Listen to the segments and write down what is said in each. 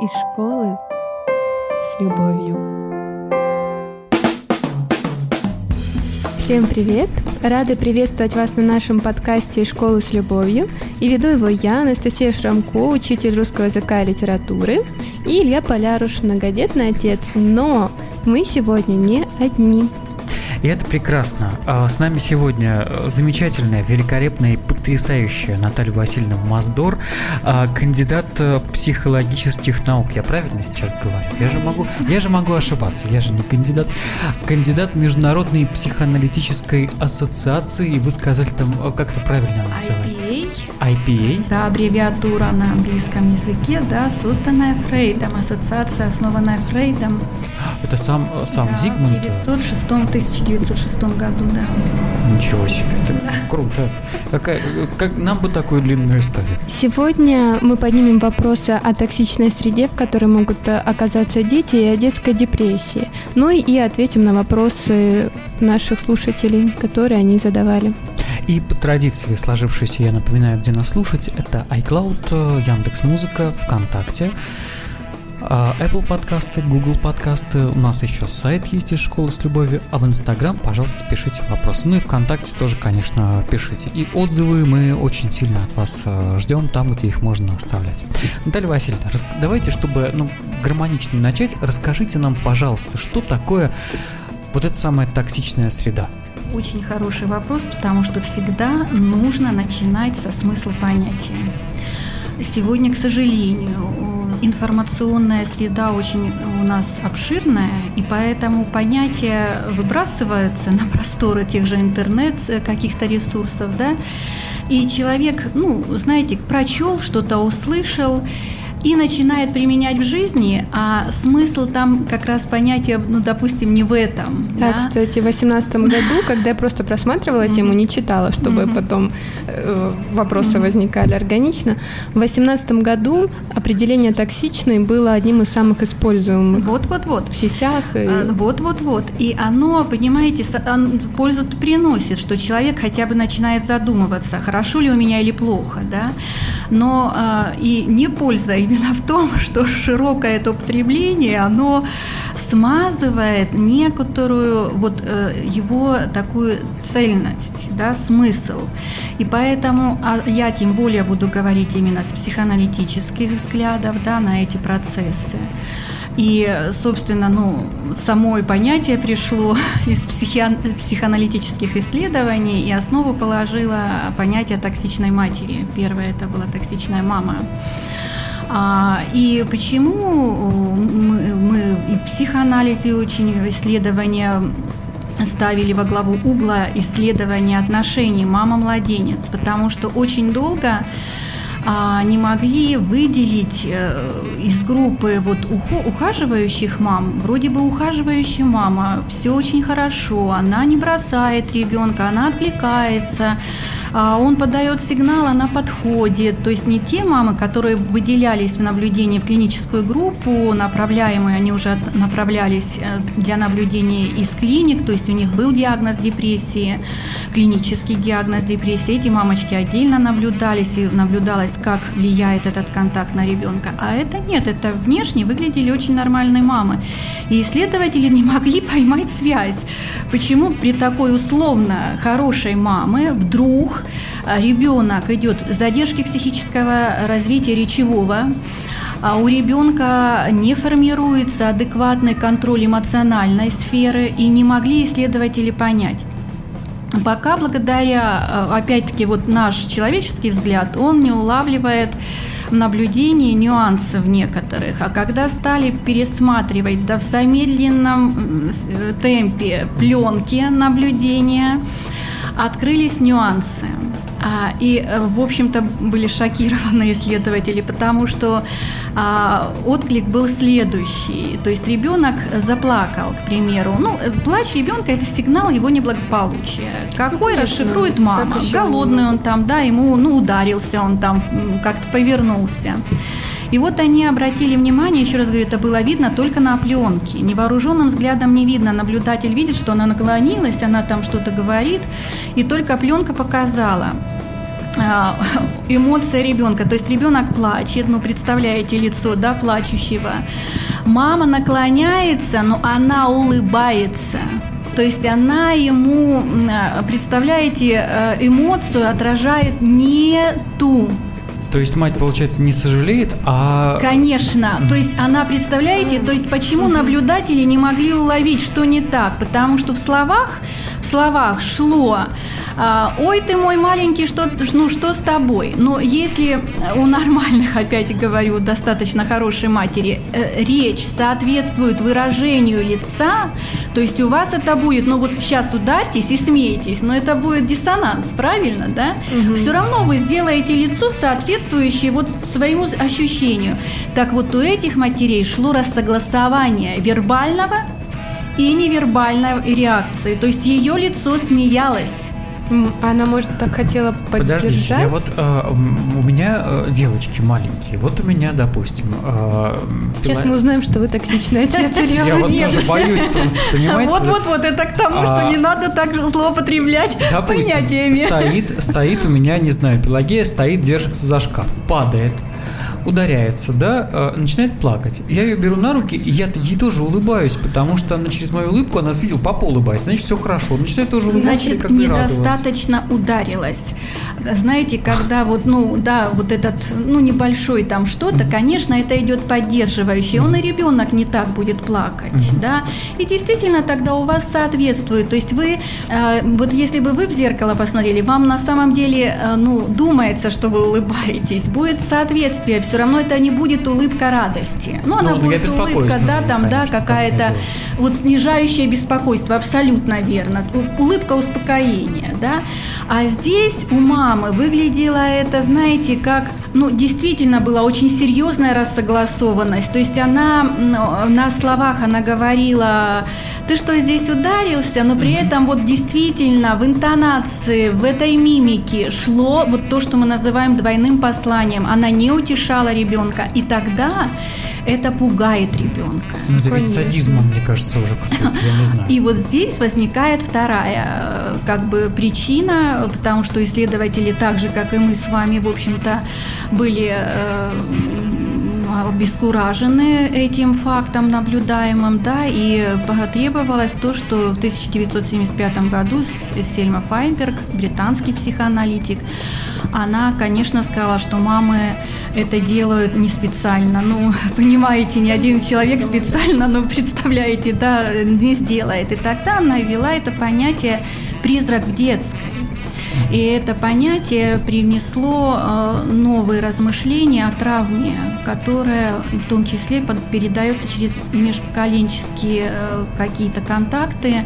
из школы с любовью. Всем привет! Рады приветствовать вас на нашем подкасте «Школу с любовью». И веду его я, Анастасия Шрамко, учитель русского языка и литературы, и Илья Поляруш, многодетный отец. Но мы сегодня не одни. И это прекрасно. А, с нами сегодня э, замечательная, великолепная и потрясающая Наталья Васильевна Маздор, а, кандидат психологических наук. Я правильно сейчас говорю? Я же могу, я же могу ошибаться, я же не кандидат. Кандидат Международной психоаналитической ассоциации, вы сказали там, э, как это правильно называть? IPA. IPA? Да, аббревиатура на английском языке, да, созданная Фрейдом, ассоциация, основанная Фрейдом. Это сам, сам да, Зигмунд? В 1906, 1906 году, да. Ничего себе, это круто. Какая, как, нам бы такую длинную историю. Сегодня мы поднимем вопросы о токсичной среде, в которой могут э, оказаться дети, и о детской депрессии. Ну и ответим на вопросы наших слушателей, которые они задавали. И по традиции сложившейся, я напоминаю, где нас слушать, это iCloud, Яндекс Музыка, ВКонтакте, Apple подкасты, Google подкасты, у нас еще сайт есть из школы с любовью, а в Instagram, пожалуйста, пишите вопросы. Ну и ВКонтакте тоже, конечно, пишите. И отзывы мы очень сильно от вас э, ждем там, где их можно оставлять. Наталья Васильевна, рас... давайте, чтобы ну, гармонично начать, расскажите нам, пожалуйста, что такое вот эта самая токсичная среда? Очень хороший вопрос, потому что всегда нужно начинать со смысла понятия. Сегодня, к сожалению, информационная среда очень у нас обширная, и поэтому понятия выбрасываются на просторы тех же интернет, каких-то ресурсов, да, и человек, ну, знаете, прочел, что-то услышал, и начинает применять в жизни, а смысл там как раз понятия, ну, допустим, не в этом. Да, да? кстати, в 2018 году, когда я просто просматривала тему, не читала, чтобы потом э, вопросы возникали органично, в 2018 году определение токсичной было одним из самых используемых вот-вот-вот в сетях. И... А, вот-вот-вот. И оно, понимаете, пользу приносит, что человек хотя бы начинает задумываться, хорошо ли у меня или плохо, да. Но а, и не польза именно именно в том, что широкое это употребление, оно смазывает некоторую вот э, его такую цельность, да, смысл. И поэтому а я тем более буду говорить именно с психоаналитических взглядов, да, на эти процессы. И, собственно, ну, самое понятие пришло из психоаналитических исследований, и основу положило понятие токсичной матери. Первое это была токсичная мама. А, и почему мы, мы и в психоанализе очень исследования ставили во главу угла исследования отношений мама-младенец, потому что очень долго а, не могли выделить э, из группы вот ухаживающих мам, вроде бы ухаживающая мама, все очень хорошо, она не бросает ребенка, она отвлекается, он подает сигнал, она подходит. То есть не те мамы, которые выделялись в наблюдении в клиническую группу, направляемые, они уже направлялись э, для наблюдения из клиник, то есть у них был диагноз депрессии, клинический диагноз депрессии. Эти мамочки отдельно наблюдались, и наблюдалось, как влияет этот контакт на ребенка. А это нет, это внешне выглядели очень нормальные мамы. И исследователи не могли поймать связь. Почему при такой условно хорошей мамы вдруг а, ребенок идет задержки психического развития речевого, а у ребенка не формируется адекватный контроль эмоциональной сферы и не могли исследователи понять. Пока благодаря, а, опять-таки, вот наш человеческий взгляд, он не улавливает в наблюдении нюансов некоторых. А когда стали пересматривать да, в замедленном темпе пленки наблюдения, открылись нюансы. А, и, э, в общем-то, были шокированы исследователи, потому что а, отклик был следующий. То есть ребенок заплакал, к примеру. Ну, э, плач ребенка – это сигнал его неблагополучия. Какой ну, расшифрует мама? Голодный он там, да, ему, ну, ударился он там, как-то повернулся. И вот они обратили внимание, еще раз говорю, это было видно только на пленке. Невооруженным взглядом не видно. Наблюдатель видит, что она наклонилась, она там что-то говорит, и только пленка показала. а, эмоция ребенка. То есть ребенок плачет, ну представляете лицо, да, плачущего. Мама наклоняется, но она улыбается. То есть она ему, а, представляете, э, эмоцию отражает не ту, то есть мать, получается, не сожалеет, а... Конечно. То есть она, представляете, то есть почему наблюдатели не могли уловить, что не так? Потому что в словах, в словах шло а, ой, ты мой маленький, что, ну, что с тобой? Но если у нормальных, опять говорю, достаточно хорошей матери, э, речь соответствует выражению лица, то есть у вас это будет, ну вот сейчас ударьтесь и смеетесь, но это будет диссонанс, правильно, да? Угу. Все равно вы сделаете лицо, соответствующее вот своему ощущению. Так вот у этих матерей шло рассогласование вербального и невербальной реакции. То есть ее лицо смеялось. Она, может, так хотела поддержать? Подождите, я вот э, у меня э, девочки маленькие. Вот у меня, допустим... Э, Сейчас пила... мы узнаем, что вы токсичный отец. Я вот тоже боюсь просто, понимаете? Вот-вот-вот, это к тому, что а, не надо так злоупотреблять понятиями. стоит, стоит у меня, не знаю, Пелагея стоит, держится за шкаф, падает ударяется, да, э, начинает плакать. Я ее беру на руки, и я ей тоже улыбаюсь, потому что она через мою улыбку, она видела, папа улыбается, значит, все хорошо. Начинает тоже улыбаться Значит, недостаточно ударилась. Знаете, когда вот, ну, да, вот этот, ну, небольшой там что-то, конечно, это идет поддерживающее. Он и ребенок не так будет плакать, да. И действительно тогда у вас соответствует. То есть вы, э, вот если бы вы в зеркало посмотрели, вам на самом деле, э, ну, думается, что вы улыбаетесь, будет соответствие все все равно это не будет улыбка радости. Ну, она ну, будет улыбка, да, там, да, какая-то вот снижающее беспокойство, абсолютно верно. Улыбка успокоения, да. А здесь у мамы выглядело это, знаете, как, ну, действительно была очень серьезная рассогласованность. То есть она ну, на словах она говорила ты что здесь ударился, но при этом вот действительно в интонации, в этой мимике шло вот то, что мы называем двойным посланием. Она не утешала ребенка, и тогда это пугает ребенка. Ну, это ведь садизмом, мне кажется, уже какой-то, я не знаю. И вот здесь возникает вторая э, как бы причина, потому что исследователи так же, как и мы с вами, в общем-то, были э, обескуражены этим фактом наблюдаемым, да, и потребовалось то, что в 1975 году Сельма Файнберг, британский психоаналитик, она, конечно, сказала, что мамы это делают не специально. Ну, понимаете, ни один человек специально, ну, представляете, да, не сделает. И тогда она ввела это понятие «призрак в детской». И это понятие привнесло э, новые размышления о травме, которая в том числе передается через межпоколенческие э, какие-то контакты.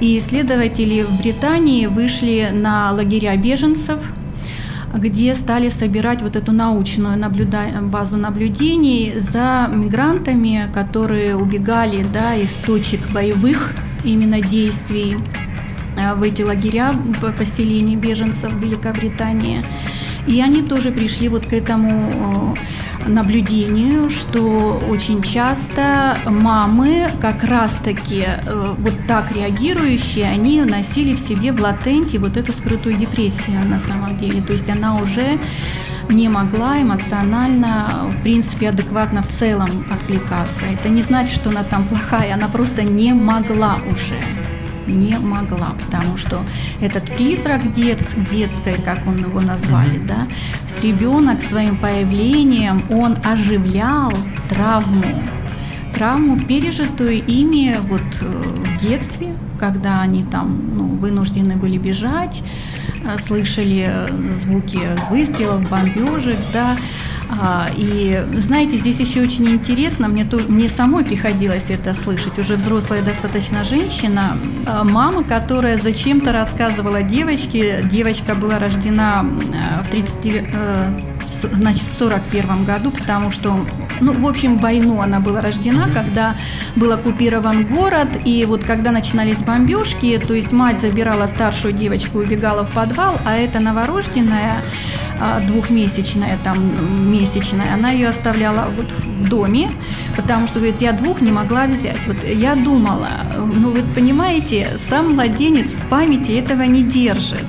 И исследователи в Британии вышли на лагеря беженцев, где стали собирать вот эту научную наблюда... базу наблюдений за мигрантами, которые убегали да, из точек боевых именно действий в эти лагеря поселений беженцев в Великобритании. И они тоже пришли вот к этому э, наблюдению, что очень часто мамы, как раз-таки э, вот так реагирующие, они носили в себе в латенте вот эту скрытую депрессию на самом деле. То есть она уже не могла эмоционально, в принципе, адекватно в целом откликаться. Это не значит, что она там плохая, она просто не могла уже не могла, потому что этот призрак дет, детской, как он его назвали, mm-hmm. да, ребенок своим появлением, он оживлял травму, травму, пережитую ими вот э, в детстве, когда они там ну, вынуждены были бежать, э, слышали э, звуки выстрелов, бомбежек, да, а, и знаете, здесь еще очень интересно, мне, тоже, мне самой приходилось это слышать, уже взрослая достаточно женщина, а, мама, которая зачем-то рассказывала девочке, девочка была рождена в 30, э, значит, в 41 году, потому что, ну, в общем, в войну она была рождена, когда был оккупирован город, и вот когда начинались бомбежки, то есть мать забирала старшую девочку, убегала в подвал, а эта новорожденная а, двухмесячная, там, месячная, она ее оставляла вот в доме, потому что, говорит, я двух не могла взять. Вот я думала, ну, вы понимаете, сам младенец в памяти этого не держит.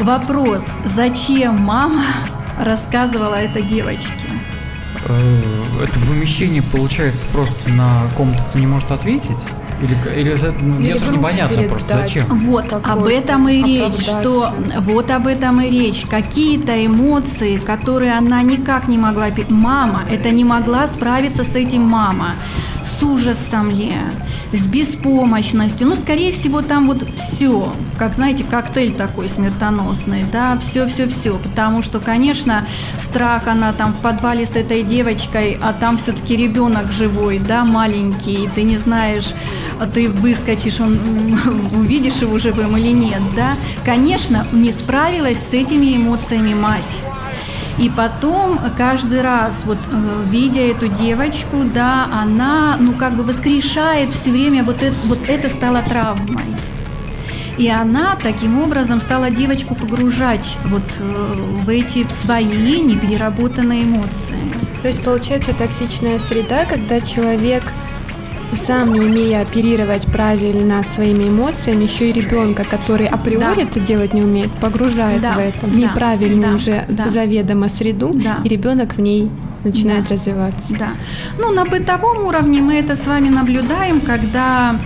вопрос, зачем мама рассказывала это девочке? Э, это вымещение получается просто на ком-то, кто не может ответить? Или, или, ну, мне тоже непонятно просто, зачем. Вот об этом и речь, что вот об этом и речь. Какие-то эмоции, которые она никак не могла... Мама, это не могла справиться с этим мама. С ужасом ли, с беспомощностью. Ну, скорее всего, там вот все, как, знаете, коктейль такой смертоносный, да, все-все-все. Потому что, конечно, страх, она там в подвале с этой девочкой, а там все-таки ребенок живой, да, маленький, и ты не знаешь, ты выскочишь, он, увидишь его живым или нет, да. Конечно, не справилась с этими эмоциями мать. И потом каждый раз, вот э, видя эту девочку, да, она, ну как бы воскрешает все время вот это, вот это стало травмой. И она таким образом стала девочку погружать вот э, в эти свои непереработанные эмоции. То есть получается токсичная среда, когда человек сам не умея оперировать правильно своими эмоциями, еще и ребенка, который априори да. это делать не умеет, погружает да. в это, в неправильную да. уже да. заведомо среду, да. и ребенок в ней начинает да. развиваться. Да. Ну, на бытовом уровне мы это с вами наблюдаем, когда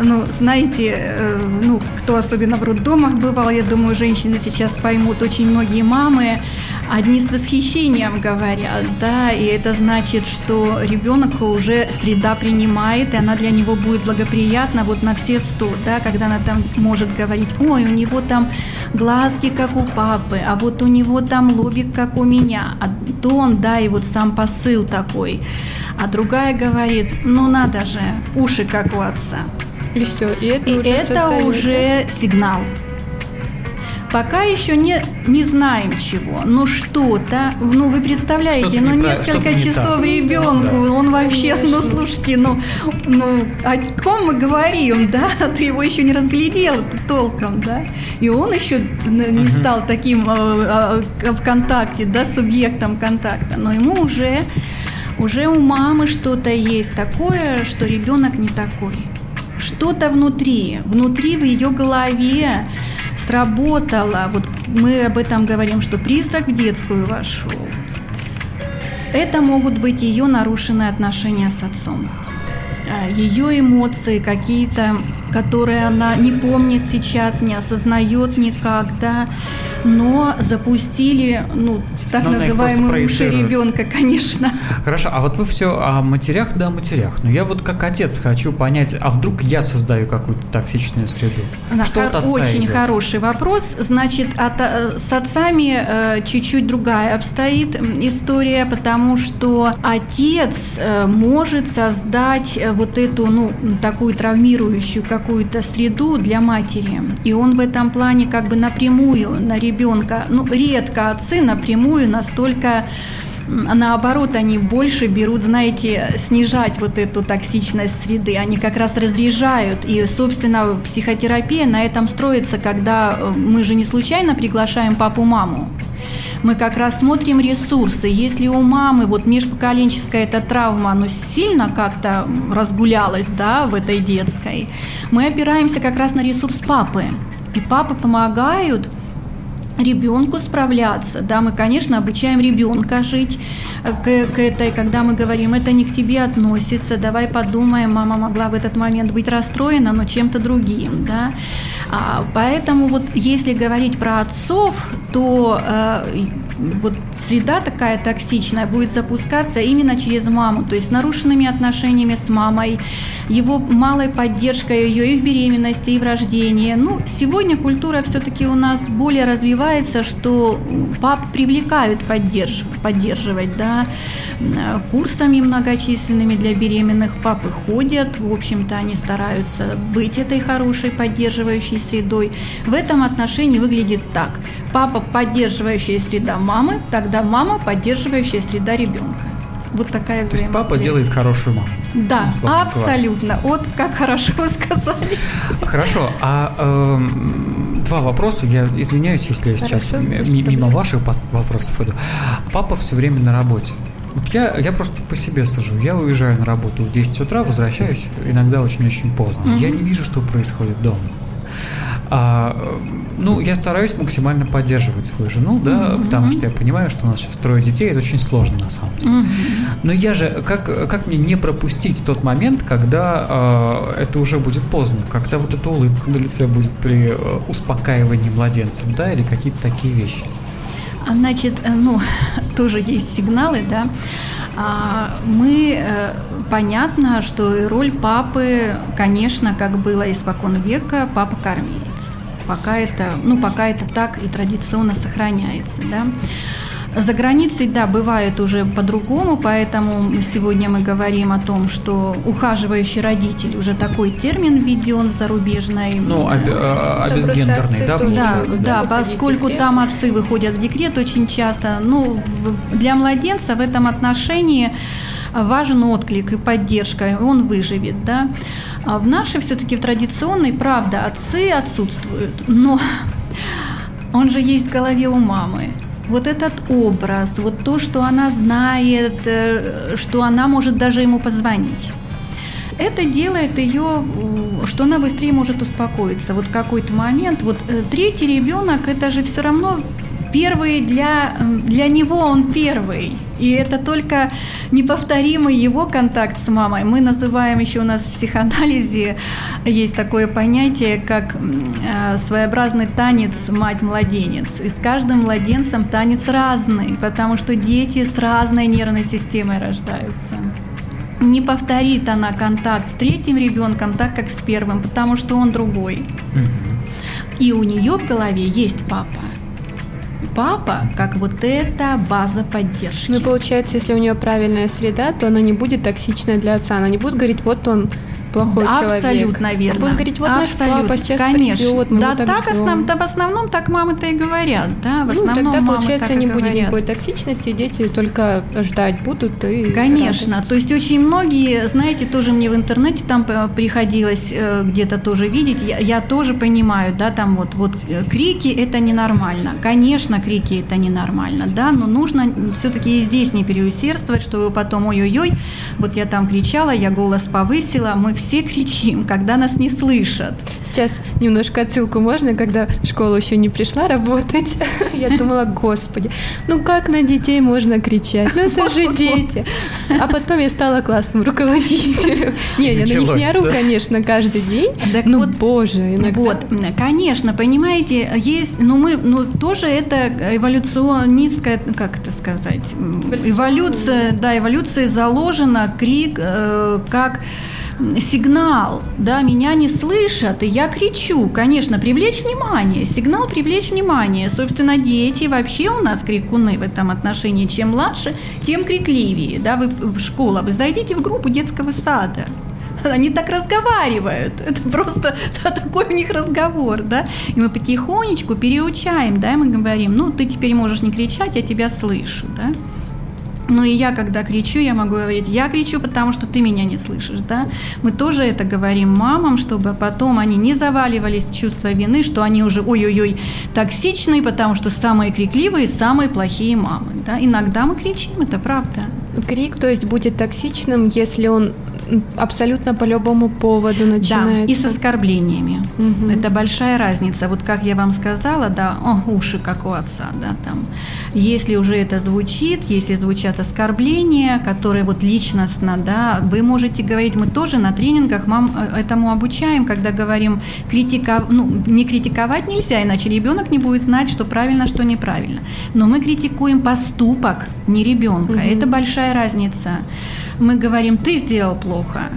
ну, знаете, э, ну, кто особенно в роддомах бывал, я думаю, женщины сейчас поймут, очень многие мамы, одни с восхищением говорят, да, и это значит, что ребенка уже среда принимает, и она для него будет благоприятна вот на все сто, да, когда она там может говорить, ой, у него там глазки, как у папы, а вот у него там лобик, как у меня, а тон, да, и вот сам посыл такой. А другая говорит, ну надо же, уши, как у отца. И все, и это, и уже, это уже сигнал. Пока еще не, не знаем чего, но что-то, ну вы представляете, ну несколько часов ребенку, да. он вообще, ну, Конечно. ну слушайте, ну, ну о ком мы говорим, да, ты его еще не разглядел толком, да, и он еще не стал таким э, э, в контакте, да, субъектом контакта, но ему уже, уже у мамы что-то есть такое, что ребенок не такой. Что-то внутри, внутри в ее голове сработало. Вот мы об этом говорим, что призрак в детскую вошел. Это могут быть ее нарушенные отношения с отцом а, ее эмоции какие-то, которые она не помнит сейчас, не осознает никак, да, но запустили, ну, так Но называемые уши ребенка, конечно. Хорошо, а вот вы все о матерях да о матерях. Но я вот как отец хочу понять, а вдруг я создаю какую-то токсичную среду? Да, Что хор- от отца Очень идет? хороший вопрос. Значит, от, э, с отцами э, чуть-чуть другая обстоит история, потому что отец э, может создать э, вот эту, ну, такую травмирующую какую-то среду для матери. И он в этом плане как бы напрямую на ребенка, ну, редко отцы напрямую зачастую настолько наоборот, они больше берут, знаете, снижать вот эту токсичность среды. Они как раз разряжают. И, собственно, психотерапия на этом строится, когда э, мы же не случайно приглашаем папу-маму. Мы как раз смотрим ресурсы. Если у мамы вот межпоколенческая эта травма, ну, сильно как-то разгулялась, да, в этой детской, мы опираемся как раз на ресурс папы. И папы помогают ребенку справляться. Да, мы, конечно, обучаем ребенка жить э, к, к этой, когда мы говорим, это не к тебе относится, давай подумаем, мама могла в этот момент быть расстроена, но чем-то другим, да. А, поэтому вот если говорить про отцов, то э, вот среда такая токсичная будет запускаться именно через маму, то есть с нарушенными отношениями с мамой, его малой поддержкой ее и в беременности, и в рождении. Ну, сегодня культура все-таки у нас более развивается, что пап привлекают поддерж, поддерживать, да, курсами многочисленными для беременных папы ходят, в общем-то, они стараются быть этой хорошей поддерживающей средой. В этом отношении выглядит так. Папа – поддерживающая среда мамы, тогда мама – поддерживающая среда ребенка. Вот такая То есть папа делает хорошую маму. Да, абсолютно. Вот как хорошо вы сказали. Хорошо. А э, два вопроса. Я извиняюсь, если я сейчас мимо ваших вопросов иду. Папа все время на работе. Вот я, я просто по себе сужу. Я уезжаю на работу в 10 утра, возвращаюсь иногда очень-очень поздно. Угу. Я не вижу, что происходит дома. А, ну, я стараюсь максимально поддерживать свою жену, да, mm-hmm. потому что я понимаю, что у нас сейчас трое детей, это очень сложно на самом деле. Mm-hmm. Но я же, как, как мне не пропустить тот момент, когда э, это уже будет поздно, когда вот эта улыбка на лице будет при э, успокаивании младенцев, да, или какие-то такие вещи? А, значит, э, ну, тоже есть сигналы, да. А, мы, э, понятно, что роль папы, конечно, как было испокон века, папа-кормилец. Пока это, ну, пока это так и традиционно сохраняется, да. За границей, да, бывает уже по-другому, поэтому сегодня мы говорим о том, что ухаживающий родитель, уже такой термин введен зарубежной. Ну, об, а, обезгендерный, да, Да, да, поскольку там отцы выходят в декрет очень часто. Ну, для младенца в этом отношении важен отклик и поддержка, и он выживет, да. А в нашей все-таки в традиционной, правда, отцы отсутствуют, но он же есть в голове у мамы вот этот образ, вот то, что она знает, э, что она может даже ему позвонить. Это делает ее, что она быстрее может успокоиться. Вот какой-то момент, вот э, третий ребенок, это же все равно первый для, для него он первый. И это только неповторимый его контакт с мамой. Мы называем еще у нас в психоанализе есть такое понятие, как э, своеобразный танец мать-младенец. И с каждым младенцем танец разный, потому что дети с разной нервной системой рождаются не повторит она контакт с третьим ребенком так, как с первым, потому что он другой. И у нее в голове есть папа папа как вот эта база поддержки. Ну, получается, если у нее правильная среда, то она не будет токсичной для отца. Она не будет говорить, вот он плохой да, человек. Абсолютно верно. Он говорит, вот Абсолютно. наш папа сейчас Конечно. придет, мы да, так, так основ, да, в основном так мамы-то и говорят. Да, в основном ну, тогда, получается, не будет говорят. никакой токсичности, дети только ждать будут и Конечно. рады. То есть очень многие, знаете, тоже мне в интернете там э, приходилось э, где-то тоже видеть, я, я тоже понимаю, да, там вот, вот э, крики – это ненормально. Конечно, крики – это ненормально, да, но нужно все-таки и здесь не переусердствовать, чтобы потом ой-ой-ой, вот я там кричала, я голос повысила, мы все кричим, когда нас не слышат. Сейчас немножко отсылку можно, когда в школу еще не пришла работать. Я думала, господи, ну как на детей можно кричать? Ну это же дети. А потом я стала классным руководителем. Не, я на них не ору, конечно, каждый день. Ну, боже, иногда. Вот, конечно, понимаете, есть, ну мы, ну тоже это эволюционистская, как это сказать, эволюция, да, эволюция заложена крик э, как сигнал, да, меня не слышат, и я кричу, конечно, привлечь внимание, сигнал привлечь внимание. Собственно, дети вообще у нас крикуны в этом отношении. Чем младше, тем крикливее, да, вы в школу, вы зайдите в группу детского сада, они так разговаривают. Это просто да, такой у них разговор, да. И мы потихонечку переучаем, да, и мы говорим, ну, ты теперь можешь не кричать, я тебя слышу, да. Ну и я, когда кричу, я могу говорить, я кричу, потому что ты меня не слышишь, да. Мы тоже это говорим мамам, чтобы потом они не заваливались чувство вины, что они уже ой-ой-ой токсичные, потому что самые крикливые, самые плохие мамы, да. Иногда мы кричим, это правда. Крик, то есть, будет токсичным, если он абсолютно по любому поводу начинается. Да, и с оскорблениями. Угу. Это большая разница. Вот как я вам сказала, да, о, уши как у отца, да, там. Если уже это звучит, если звучат оскорбления, которые вот личностно, да, вы можете говорить, мы тоже на тренингах мам э, этому обучаем, когда говорим, критика, ну, не критиковать нельзя, иначе ребенок не будет знать, что правильно, что неправильно. Но мы критикуем поступок, не ребенка. Угу. Это большая разница мы говорим, ты сделал плохо.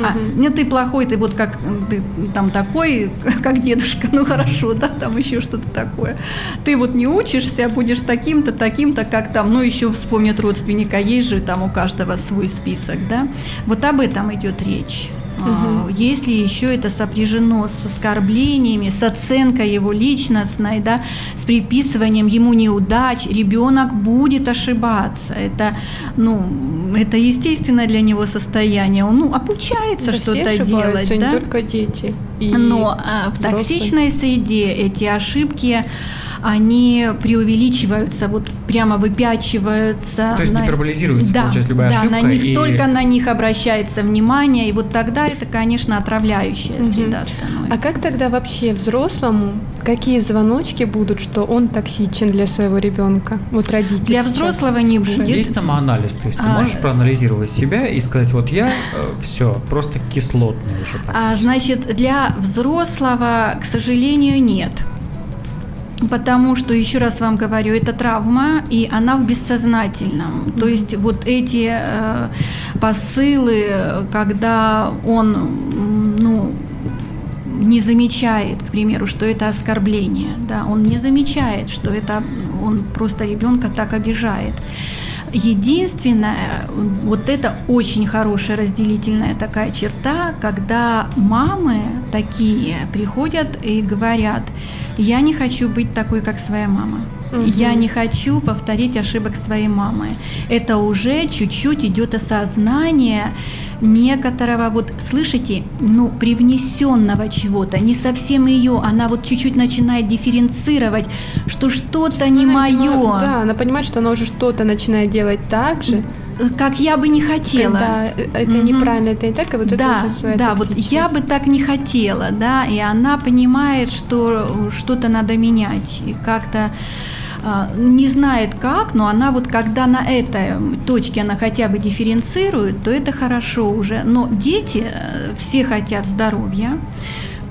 А, нет, ты плохой, ты вот как ты там такой, как дедушка, ну хорошо, да, там еще что-то такое. Ты вот не учишься, будешь таким-то, таким-то, как там, ну еще вспомнят родственника, есть же там у каждого свой список, да. Вот об этом идет речь. Угу. Если еще это сопряжено с оскорблениями, с оценкой его личностной, да, с приписыванием ему неудач, ребенок будет ошибаться. Это, ну, это естественное для него состояние. Он ну, обучается да что-то делать. Не да? только дети. И Но а, в токсичной среде эти ошибки они преувеличиваются. Вот прямо выпячиваются. То есть на... гиперболизируется, да, получается, любая да, ошибка. на них и... только на них обращается внимание, и вот тогда это, конечно, отравляющая Мгм. среда становится. А как тогда вообще взрослому, какие звоночки будут, что он токсичен для своего ребенка? Вот родители. Для взрослого не слушают. будет. Есть самоанализ, то есть ты А, можешь проанализировать себя и сказать, вот я все, просто кислотный уже А, значит, для взрослого, к сожалению, нет. Потому что, еще раз вам говорю, это травма, и она в бессознательном. То есть вот эти э, посылы, когда он, ну, не замечает, к примеру, что это оскорбление, да, он не замечает, что это он просто ребенка так обижает. Единственное, вот это очень хорошая разделительная такая черта, когда мамы такие приходят и говорят, я не хочу быть такой, как своя мама. Мгм. Я не хочу повторить ошибок своей мамы. Это уже чуть-чуть идет осознание некоторого, вот слышите, ну, привнесенного чего-то, не совсем ее, она вот чуть-чуть начинает дифференцировать, что что-то не Она, видимо, мое, Да, она понимает, что она уже что-то начинает делать так же, как я бы не хотела. когда это Мгм. неправильно, это не так, и вот это да, уже своя да, вот я бы так не хотела, да, и она понимает, что что-то надо менять, и как-то не знает как, но она вот когда на этой точке она хотя бы дифференцирует, то это хорошо уже. Но дети э, все хотят здоровья,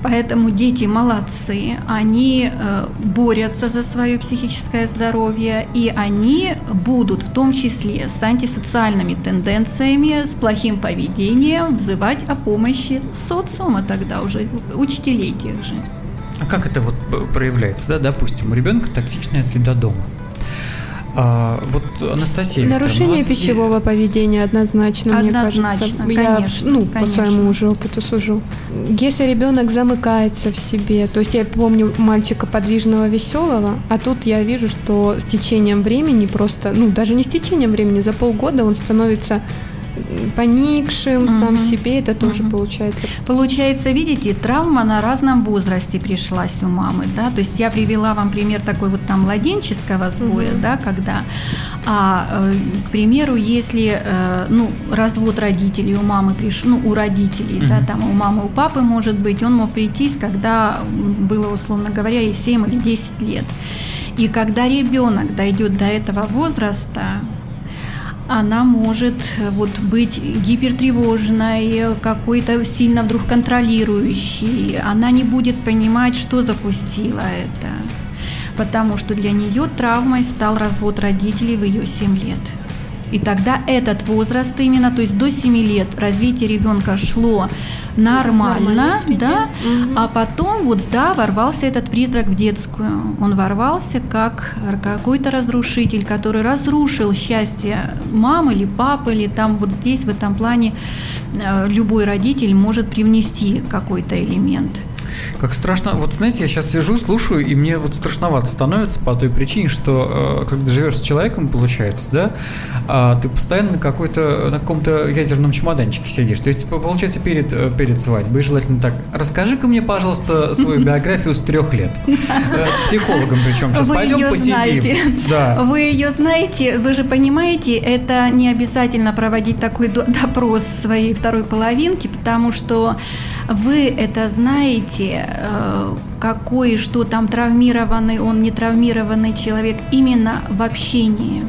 Поэтому дети молодцы, они э, борются за свое психическое здоровье, и они будут в том числе с антисоциальными тенденциями, с плохим поведением взывать о помощи социума тогда уже, учителей тех же. А как это вот проявляется, да, допустим, у ребенка токсичная среда дома. А, вот Анастасия Викторовна, Нарушение ведь- пищевого поведения однозначно, мне Однозначно, кажется. Я, конечно, ну, по конечно. своему уже опыту сужу. Если ребенок замыкается в себе, то есть я помню мальчика подвижного, веселого, а тут я вижу, что с течением времени просто, ну, даже не с течением времени, за полгода он становится поникшим сам Мгм. себе, это тоже Мгм. получается. Получается, видите, травма на разном возрасте пришлась у мамы, да, то есть я привела вам пример такой вот там младенческого сбоя, Мгм. да, когда, а, э, к примеру, если, э, ну, развод родителей у мамы пришел, ну, у родителей, да, Мгм. там у мамы, у папы, может быть, он мог прийтись, когда было, условно говоря, и 7 или 10 лет. И когда ребенок дойдет до этого возраста, она может э, вот быть гипертревожной, какой-то сильно вдруг контролирующей. Она не будет понимать, что запустило это. Потому что для нее травмой стал развод родителей в ее 7 лет. И тогда этот возраст именно, то есть до 7 лет развитие ребенка шло нормально, да, Мгм. а потом вот да, ворвался этот призрак в детскую. Он ворвался как какой-то разрушитель, который разрушил счастье мамы или папы, или там вот здесь, в этом плане, э, любой родитель может привнести какой-то элемент. Как страшно. Вот знаете, я сейчас сижу, слушаю, и мне вот страшновато становится по той причине, что э, когда живешь с человеком, получается, да, а ты постоянно на какой-то на каком-то ядерном чемоданчике сидишь. То есть по- получается перед э, перед свадьбой желательно так. Расскажи-ка мне, пожалуйста, свою биографию с трех лет. Э, С психологом причем. Сейчас Вы пойдем посидим. знаете. Да. Вы ее знаете, вы же понимаете, это не обязательно проводить такой до- допрос своей второй половинки, потому что вы это знаете, э, какой, что там травмированный, он не травмированный человек, именно в общении.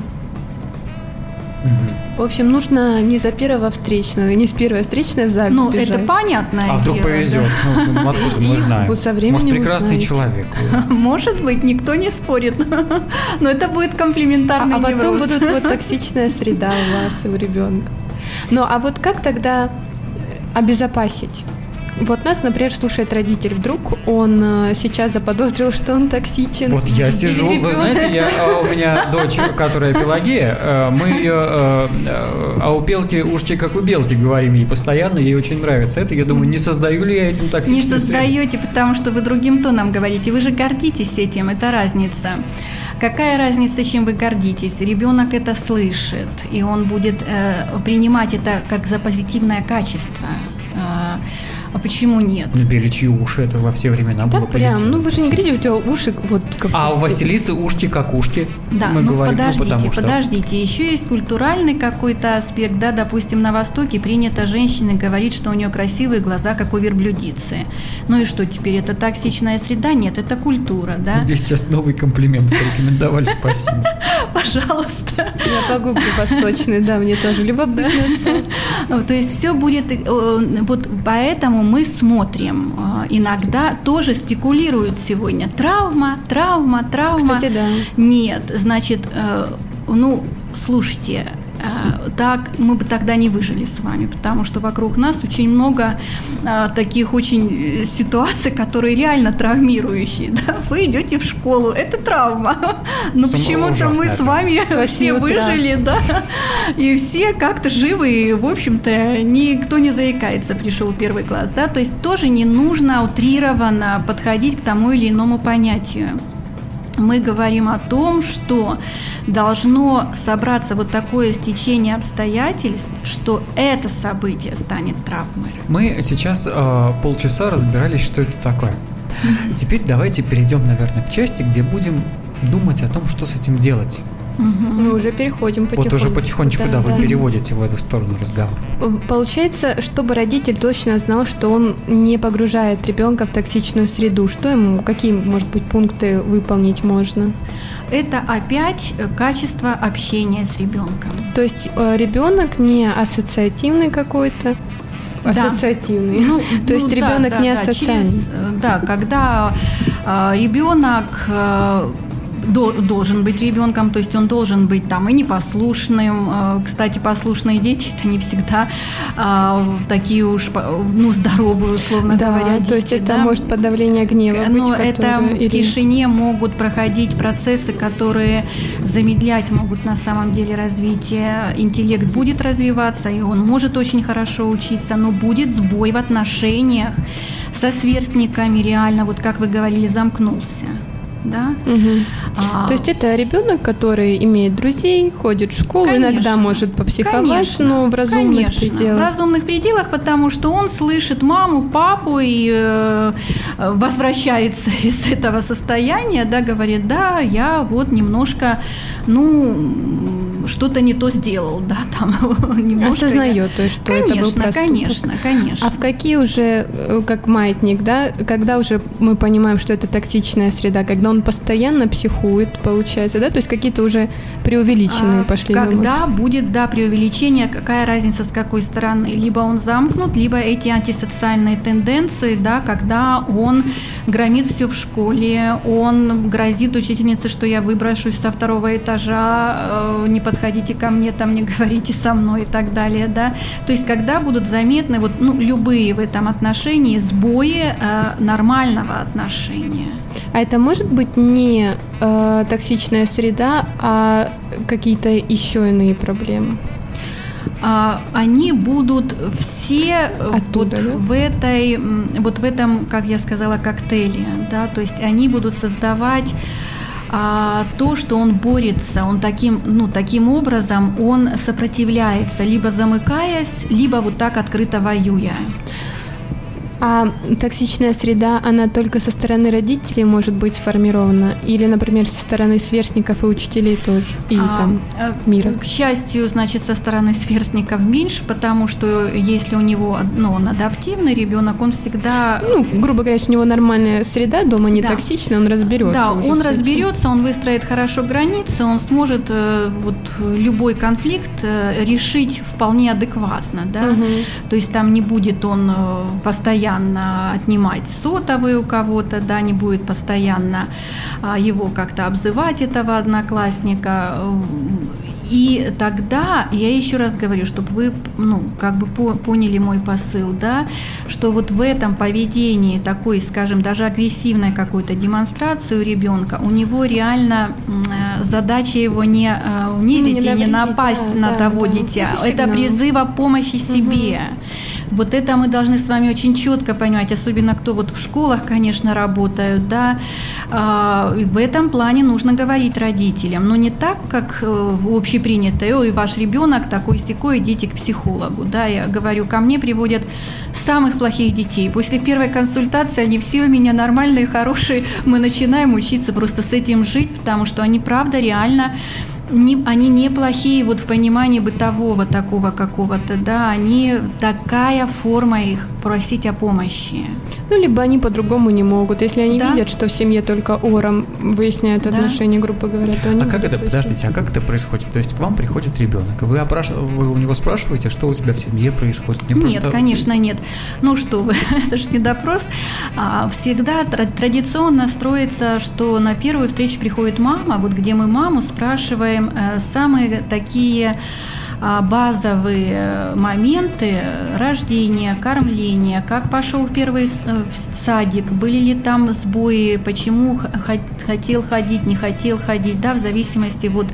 В общем, нужно не за первого встречного, не с первой встречной в ЗАГС Ну, бежать. это понятное А вдруг дело, повезет? да. Ну, откуда мы И знаем? со Может, прекрасный узнаете. человек. Может быть, никто не спорит, но это будет комплементарный А, а потом будут вот токсичная среда у вас и у ребенка. Ну, а вот как тогда э, обезопасить? Вот нас, например, слушает родитель. Вдруг он э, сейчас заподозрил, что он токсичен. Вот я сижу, вы знаете, я, а, у меня дочь, которая Пелагея, э, мы ее, э, а у Пелки ушки как у Белки, говорим ей постоянно, ей очень нравится это. Я думаю, не создаю ли я этим Не токсичную среду? создаете, потому что вы другим тоном говорите. Вы же гордитесь этим, это разница. Какая разница, чем вы гордитесь? Ребенок это слышит, и он будет э, принимать это как за позитивное качество. Э, А почему нет? Беличьи уши, это во все времена да, было прям, позитивно. ну вы же не говорите, у тебя уши вот как... А у Василисы ушки как ушки. Да, мы ну говорим, подождите, ну, потому что... подождите. Еще есть культуральный какой-то аспект, да, допустим, на Востоке принято женщине говорить, что у нее красивые глаза, как у верблюдицы. Ну и что теперь, это токсичная среда? Нет, это культура, да? Тебе сейчас новый комплимент порекомендовали, спасибо. Пожалуйста. Я погуглю восточный, да, мне тоже любопытно стало. То есть все будет, э, вот поэтому мы смотрим. Э, Иногда тоже спекулируют сегодня. Травма, травма, травма. Кстати, да. Нет, значит, э, ну, слушайте, так мы бы тогда не выжили с вами, потому что вокруг нас очень много э, таких очень э, ситуаций, которые реально травмирующие. Да? Вы идете в школу, это травма, но почему-то мы с вами все утра. выжили, да, и все как-то живы, и, в общем-то, никто не заикается, пришел первый класс, да, то есть тоже не нужно утрированно подходить к тому или иному понятию мы говорим о том, что должно собраться вот такое стечение обстоятельств, что это событие станет травмой. Мы сейчас э, полчаса разбирались, что это такое. Теперь давайте перейдем, наверное, к части, где будем думать о том, что с этим делать. Мы уже переходим потихоньку. Вот уже потихонечку, да, вы переводите в эту сторону разговор. Получается, чтобы родитель точно знал, что он не погружает ребенка в токсичную среду, что ему, какие, может быть, пункты выполнить можно? Это опять э, качество общения с ребенком. То есть э, ребенок не ассоциативный какой-то, Да. ассоциативный. Ну, То есть ну, да, ребенок да, не да, асоциальный. через, э, да, когда э, ребенок э, до- должен быть ребенком, то есть он должен быть там и непослушным. Э, Кстати, послушные дети это не всегда э, такие уж ну здоровые, условно Да, говоря, то есть дети, это да. может подавление гнева быть, Но это которое- в или- тишине могут проходить процессы, которые замедлять могут на самом деле развитие. Интеллект будет развиваться, и он может очень хорошо учиться, но будет сбой в отношениях со сверстниками реально, вот как вы говорили, замкнулся. Да? Мгм. А, То есть это ребенок, который имеет друзей, ходит в школу, Конечно. иногда может попсиховать, Конечно, но в разумных конечно, пределах. В разумных пределах, потому что он слышит маму, папу и э, возвращается из этого состояния, да, говорит, да, я вот немножко, ну, что-то не то сделал, да, там немножко. я- Осознает, то есть, что это был Конечно, проступок. конечно, конечно. А в какие уже, э, как маятник, да, когда уже мы понимаем, что это токсичная среда, когда он постоянно психует, получается, да, то есть какие-то уже преувеличенные А, пошли Когда будет, да, преувеличение, какая разница с какой стороны? Либо он замкнут, либо эти антисоциальные тенденции, да, когда он громит все в школе, он грозит учительнице, что я выброшусь со второго этажа, э, не подходите ко мне, там не говорите со мной и так далее, да. То есть когда будут заметны вот, ну, любые в этом отношении сбои э, нормального отношения. А это может быть не э, токсичная среда, а какие-то еще иные проблемы? а, они будут все э, Оттуда, вот да? в этой, вот в этом, как я сказала, коктейле, да, то есть они будут создавать а, то, что он борется, он таким, ну, таким образом он сопротивляется, либо замыкаясь, либо вот так открыто воюя. А токсичная среда, она только со стороны родителей может быть сформирована? Или, например, со стороны сверстников и учителей тоже? И А, там э, мира? К счастью, значит, со стороны сверстников меньше, потому что если у него, ну, он адаптивный ребенок, он всегда Ну, грубо говоря, если у него нормальная среда, дома не Да. токсичная, он разберется. Да, он разберется, он выстроит хорошо границы, он сможет э, вот любой конфликт э, решить вполне адекватно, да. Мгм. То есть там не будет он э, постоянно отнимать сотовые у кого-то, да, не будет постоянно а, его как-то обзывать этого одноклассника. И тогда, я еще раз говорю, чтобы вы ну, как бы по- поняли мой посыл, да, что вот в этом поведении такой, скажем, даже агрессивной какой-то демонстрации у ребенка, у него реально э, задача его не э, унизить Не и не напасть да, на да, того да. дитя. Это Это призыв о помощи себе. Вот это мы должны с вами очень четко понимать, особенно кто вот в школах, конечно, работают, да. А, в этом плане нужно говорить родителям, но не так, как э, общепринято, ой, ваш ребенок такой секой, идите к психологу, да. Я говорю, ко мне приводят самых плохих детей. После первой консультации они все у меня нормальные, хорошие. Мы начинаем учиться просто с этим жить, потому что они правда реально не, они неплохие вот в понимании бытового такого какого-то, да, они такая форма их просить о помощи. Ну, либо они по-другому не могут. Если они да? видят, что в семье только ором выясняют да. отношения, грубо говоря, то они... А как это, подождите, а как это происходит? То есть к вам приходит ребенок, вы, опраш... вы у него спрашиваете, что у тебя в семье происходит? Мне нет, просто... конечно, нет. Ну что вы, это же не допрос. А, всегда традиционно строится, что на первую встречу приходит мама, вот где мы маму спрашиваем э, самые такие а, базовые э, моменты рождения, кормления, как пошел первый э, садик, были ли там сбои, почему хотел ходить, не хотел ходить, да, в зависимости вот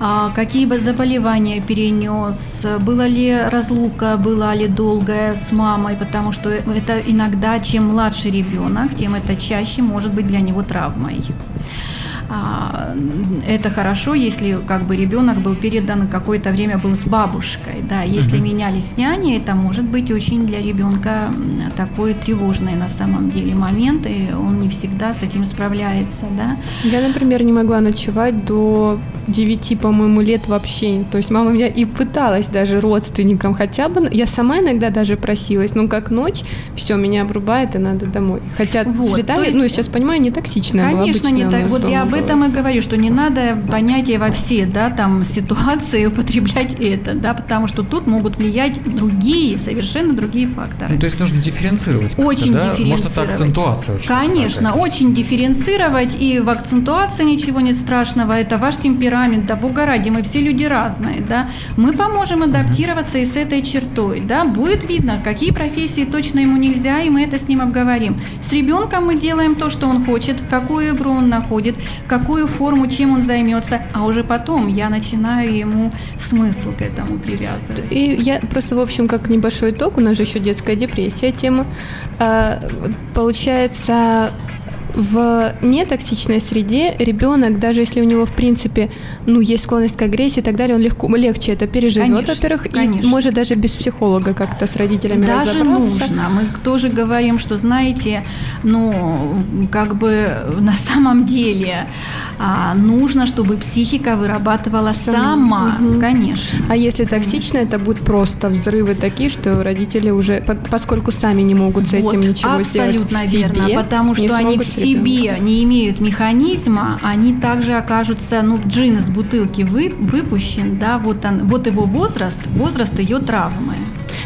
а, какие бы заболевания перенес, была ли разлука, была ли долгая с мамой, потому что это иногда, чем младше ребенок, тем это чаще может быть для него травмой. А, это хорошо, если как бы ребенок был передан какое-то время был с бабушкой, да. Если угу. менялись няни, это может быть очень для ребенка такой тревожный на самом деле момент, и он не всегда с этим справляется, да. Я, например, не могла ночевать до 9, по-моему, лет вообще. То есть мама меня и пыталась даже родственникам хотя бы. Я сама иногда даже просилась, ну как ночь, все меня обрубает и надо домой. Хотя вот, среда, есть, ну сейчас понимаю, не токсичная. Конечно, не так. Вот я об этом и говорю, что не надо понятия во все, да, там ситуации употреблять это, да, потому что тут могут влиять другие, совершенно другие факторы. Ну, то есть нужно дифференцировать. Очень да? дифференцировать. Может, это акцентуация очень. Конечно, очень дифференцировать, и в акцентуации ничего нет страшного, это ваш темперамент, да, бога ради, мы все люди разные, да, мы поможем адаптироваться и с этой чертой, да, будет видно, какие профессии точно ему нельзя, и мы это с ним обговорим. С ребенком мы делаем то, что он хочет, какую игру он находит, какую форму, чем он займется, а уже потом я начинаю ему смысл к этому привязывать. И я просто, в общем, как небольшой итог, у нас же еще детская депрессия тема. А, получается, в нетоксичной среде ребенок, даже если у него, в принципе, ну, есть склонность к агрессии и так далее, он легко, легче это переживет, во-первых, и может даже без психолога как-то с родителями даже нужно. Мы тоже говорим, что, знаете, ну, как бы на самом деле а, нужно, чтобы психика вырабатывала сама, угу. конечно. А если токсично, это будут просто взрывы такие, что родители уже, поскольку сами не могут с этим вот, ничего абсолютно сделать верно, себе, потому что они в себе не имеют механизма, они также окажутся, ну, джин из бутылки вы, выпущен, да, вот, он, вот его возраст, возраст ее травмы.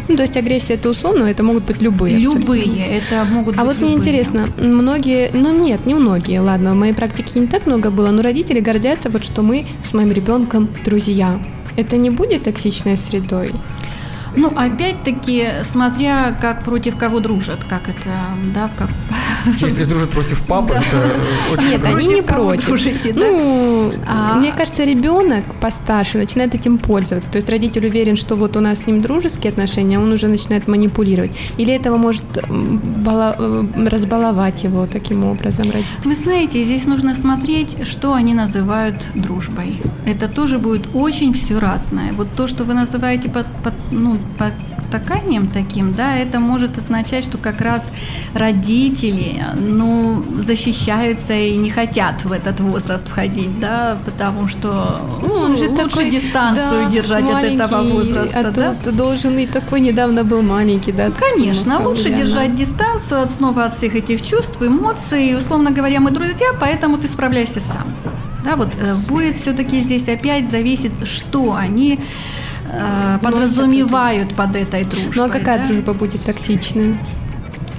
Ну, то есть агрессия это условно, это могут быть любые. Любые, абсолютно. это могут а быть А вот любые. мне интересно, многие, ну нет, не многие, ладно, в моей практике не так много было, но родители гордятся вот, что мы с моим ребенком друзья. Это не будет токсичной средой? Ну, опять-таки, смотря как против кого дружат, как это, да, как... Если дружат против папы, это очень Нет, они не против. Дружите, ну, а... мне кажется, ребенок постарше начинает этим пользоваться. То есть родитель уверен, что вот у нас с ним дружеские отношения, он уже начинает манипулировать. Или этого может бала... Э, разбаловать его таким образом родитель. Вы знаете, здесь нужно смотреть, что они называют дружбой. Это тоже будет очень все разное. Вот то, что вы называете под, под, ну, потаканием таким, да, это может означать, что как раз родители, ну, защищаются и не хотят в этот возраст входить, да, потому что ну, он же лучше такой, дистанцию да, держать от этого возраста, а да? Тут должен и такой недавно был маленький, да? Ну, конечно, лучше держать дистанцию от снова от всех этих чувств, эмоций, условно говоря, мы друзья, поэтому ты справляйся сам. Да, вот э, будет все-таки здесь опять зависит, что они э, подразумевают под этой дружбой. Ну а какая да? дружба будет токсичная?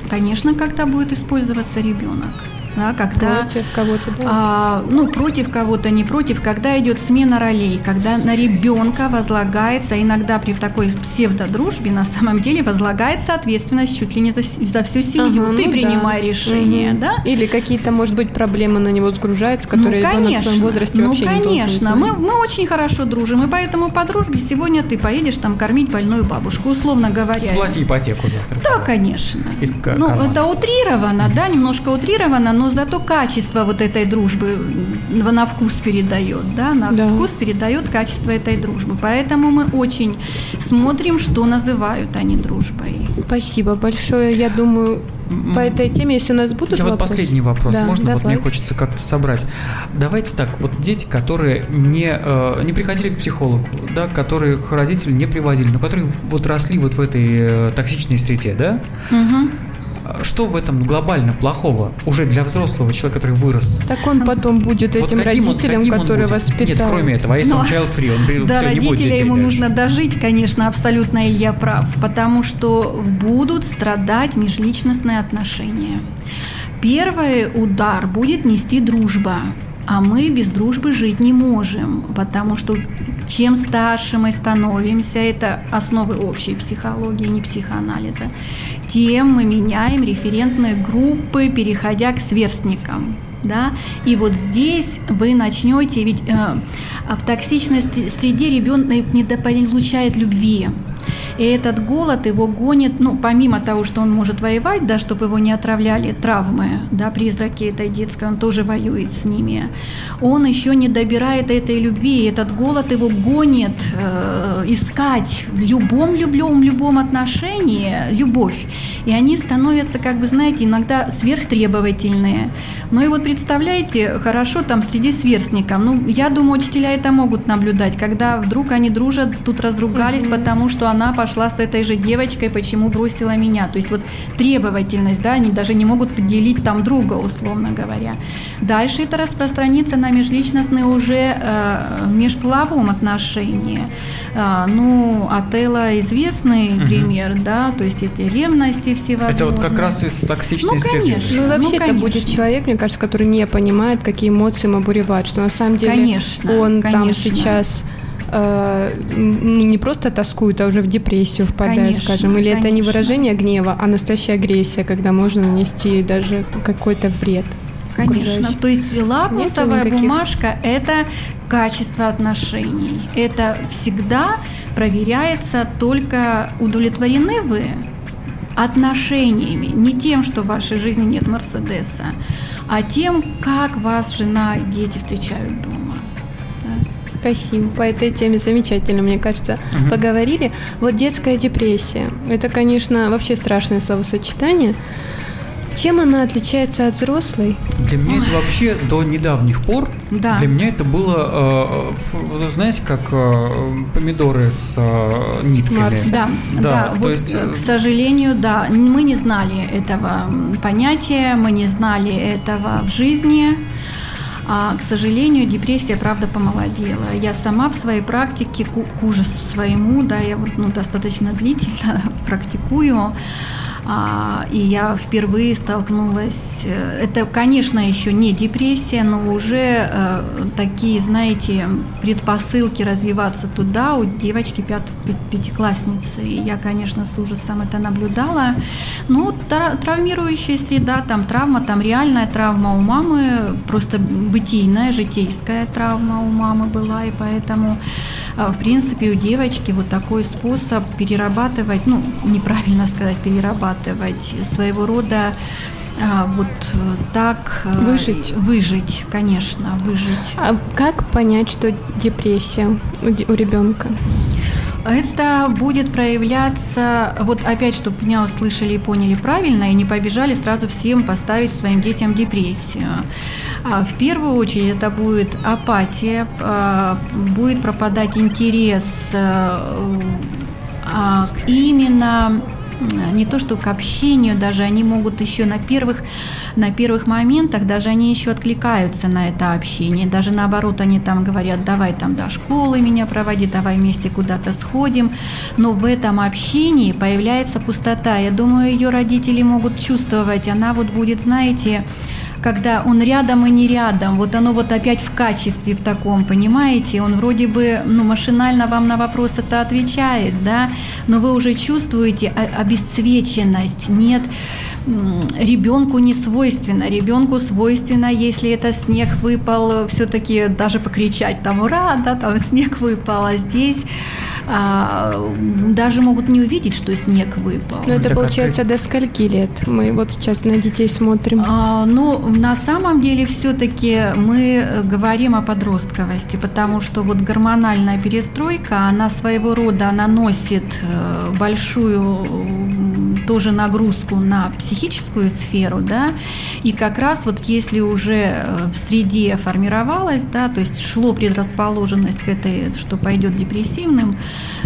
Конечно, когда будет использоваться ребенок. Да, когда против кого-то, да? а, ну против кого-то, не против, когда идет смена ролей, когда на ребенка возлагается, иногда при такой псевдодружбе на самом деле возлагается ответственность чуть ли не за, за всю семью. Ага, Ты ну принимай да. решение, Мгм. да? Или какие-то, может быть, проблемы на него сгружаются, которые ну, ребенок в конечно, своем возрасте ну, вообще не должен конечно. Мы, мы очень хорошо дружим, и поэтому по дружбе сегодня ты поедешь там кормить больную бабушку, условно говоря. Сплати ипотеку завтра. Да, конечно. Из ну, это утрировано, да, немножко утрировано, но зато качество вот этой дружбы на вкус передает, да, на Да. вкус передает качество этой дружбы. Поэтому мы очень смотрим, что называют они дружбой. Спасибо большое. Я думаю, по этой теме, если у нас будут Я вот вопросы- последний вопрос, Да, можно? Вот давай. мне хочется как-то собрать. Давайте так, вот дети, которые не, э, не приходили к психологу, да, которых родители не приводили, но которые вот росли вот в этой э, токсичной среде, да, Мгм. Что в этом глобально плохого уже для взрослого человека, который вырос? Так он потом будет Вот этим каким он- родителем, каким он который. Нет, кроме этого, а если Но- он child free, он Да, всё, не будет родителя детей ему дальше. нужно дожить, конечно, абсолютно Илья прав, потому что будут страдать межличностные отношения. Первый удар будет нести дружба, а мы без дружбы жить не можем, потому что чем старше мы становимся, это основы общей психологии, не психоанализа, тем мы меняем референтные группы, переходя к сверстникам. Да? И вот здесь вы начнете, ведь э, в токсичной среде ребенок недополучает любви. И этот голод его гонит, ну, помимо того, что он может воевать, да, чтобы его не отравляли травмы, да, призраки этой детской, он тоже воюет с ними. Он еще не добирает этой любви, и этот голод его гонит э, искать в любом, любом, любом отношении любовь. И они становятся, как бы, знаете, иногда сверхтребовательные. Ну и вот представляете, хорошо там среди сверстников. Ну, я думаю, учителя это могут наблюдать, когда вдруг они дружат, тут разругались, потому что она пошла с этой же девочкой, почему бросила меня. То есть вот требовательность, да, они даже не могут поделить там друга, условно говоря. Дальше это распространится на межличностные уже э, межполовом отношении. А, ну, Отелло известный Мгм. пример, да, то есть эти ревности всевозможные. Это вот как раз из токсичной Ну, среды. конечно. Ну, вообще, это конечно. будет человек, мне кажется, который не понимает, какие эмоции ему обуревают, что на самом деле Конечно, он там конечно. сейчас э, не просто тоскует, а уже в депрессию впадает, Конечно, скажем. Или это не конечно. выражение гнева, а настоящая агрессия, когда можно нанести даже какой-то вред. Конечно. То есть лакмусовая никаких- бумажка – это качество отношений. Это всегда проверяется только удовлетворены вы отношениями, не тем, что в вашей жизни нет Мерседеса, а тем, как вас жена и дети встречают дома. Спасибо. По этой теме замечательно, мне кажется, Мгм. поговорили. Вот детская депрессия. Это, конечно, вообще страшное словосочетание. Чем она отличается от взрослой? Для меня это вообще до недавних пор, Да. для меня это было, э, знаете, как э, помидоры с э, нитками. Марс. Да, Да, да, то вот, есть, э, э, к сожалению, да, мы не знали этого понятия, мы не знали этого в жизни. А, к сожалению, депрессия, правда, помолодела. Я сама в своей практике, к, к ужасу своему, да, я вот, ну, достаточно длительно практикую, и я впервые столкнулась. э, Это, конечно, еще не депрессия, но уже э, такие, знаете, предпосылки развиваться туда у девочки пят, пя- пятиклассницы. И я, конечно, с ужасом это наблюдала. Ну, тра- травмирующая среда, там травма, там реальная травма у мамы, просто бытийная, житейская травма у мамы была, и поэтому, э, в принципе, у девочки вот такой способ перерабатывать, ну, неправильно сказать, перерабатывать, своего рода а, вот э, так э, Выжить. выжить, конечно, выжить. А как понять, что депрессия у, у ребенка? Это будет проявляться, вот опять, чтобы меня услышали и поняли правильно, и не побежали сразу всем поставить своим детям депрессию. А В первую очередь это будет апатия, а, будет пропадать интерес э, а, именно не то что к общению, даже они могут еще на первых, на первых моментах, даже они еще откликаются на это общение, даже наоборот они там говорят, давай там до школы меня проводи, давай вместе куда-то сходим, но в этом общении появляется пустота. Я думаю, ее родители могут чувствовать, она вот будет, знаете, когда он рядом и не рядом, вот оно вот опять в качестве в таком, понимаете, он вроде бы, ну, машинально вам на вопрос это отвечает, да, но вы уже чувствуете обесцвеченность, нет, ребенку не свойственно. Ребенку свойственно, если это снег выпал, все-таки даже покричать там ура, да, там снег выпал, а здесь а, даже могут не увидеть, что снег выпал. Но это, это получается до скольки лет? Мы вот сейчас на детей смотрим. А, ну, на самом деле все-таки мы говорим о подростковости, потому что вот гормональная перестройка, она своего рода наносит э, большую тоже нагрузку на психическую сферу, да, и как раз вот если уже э, в среде формировалась, да, то есть шло предрасположенность к этой, что пойдет депрессивным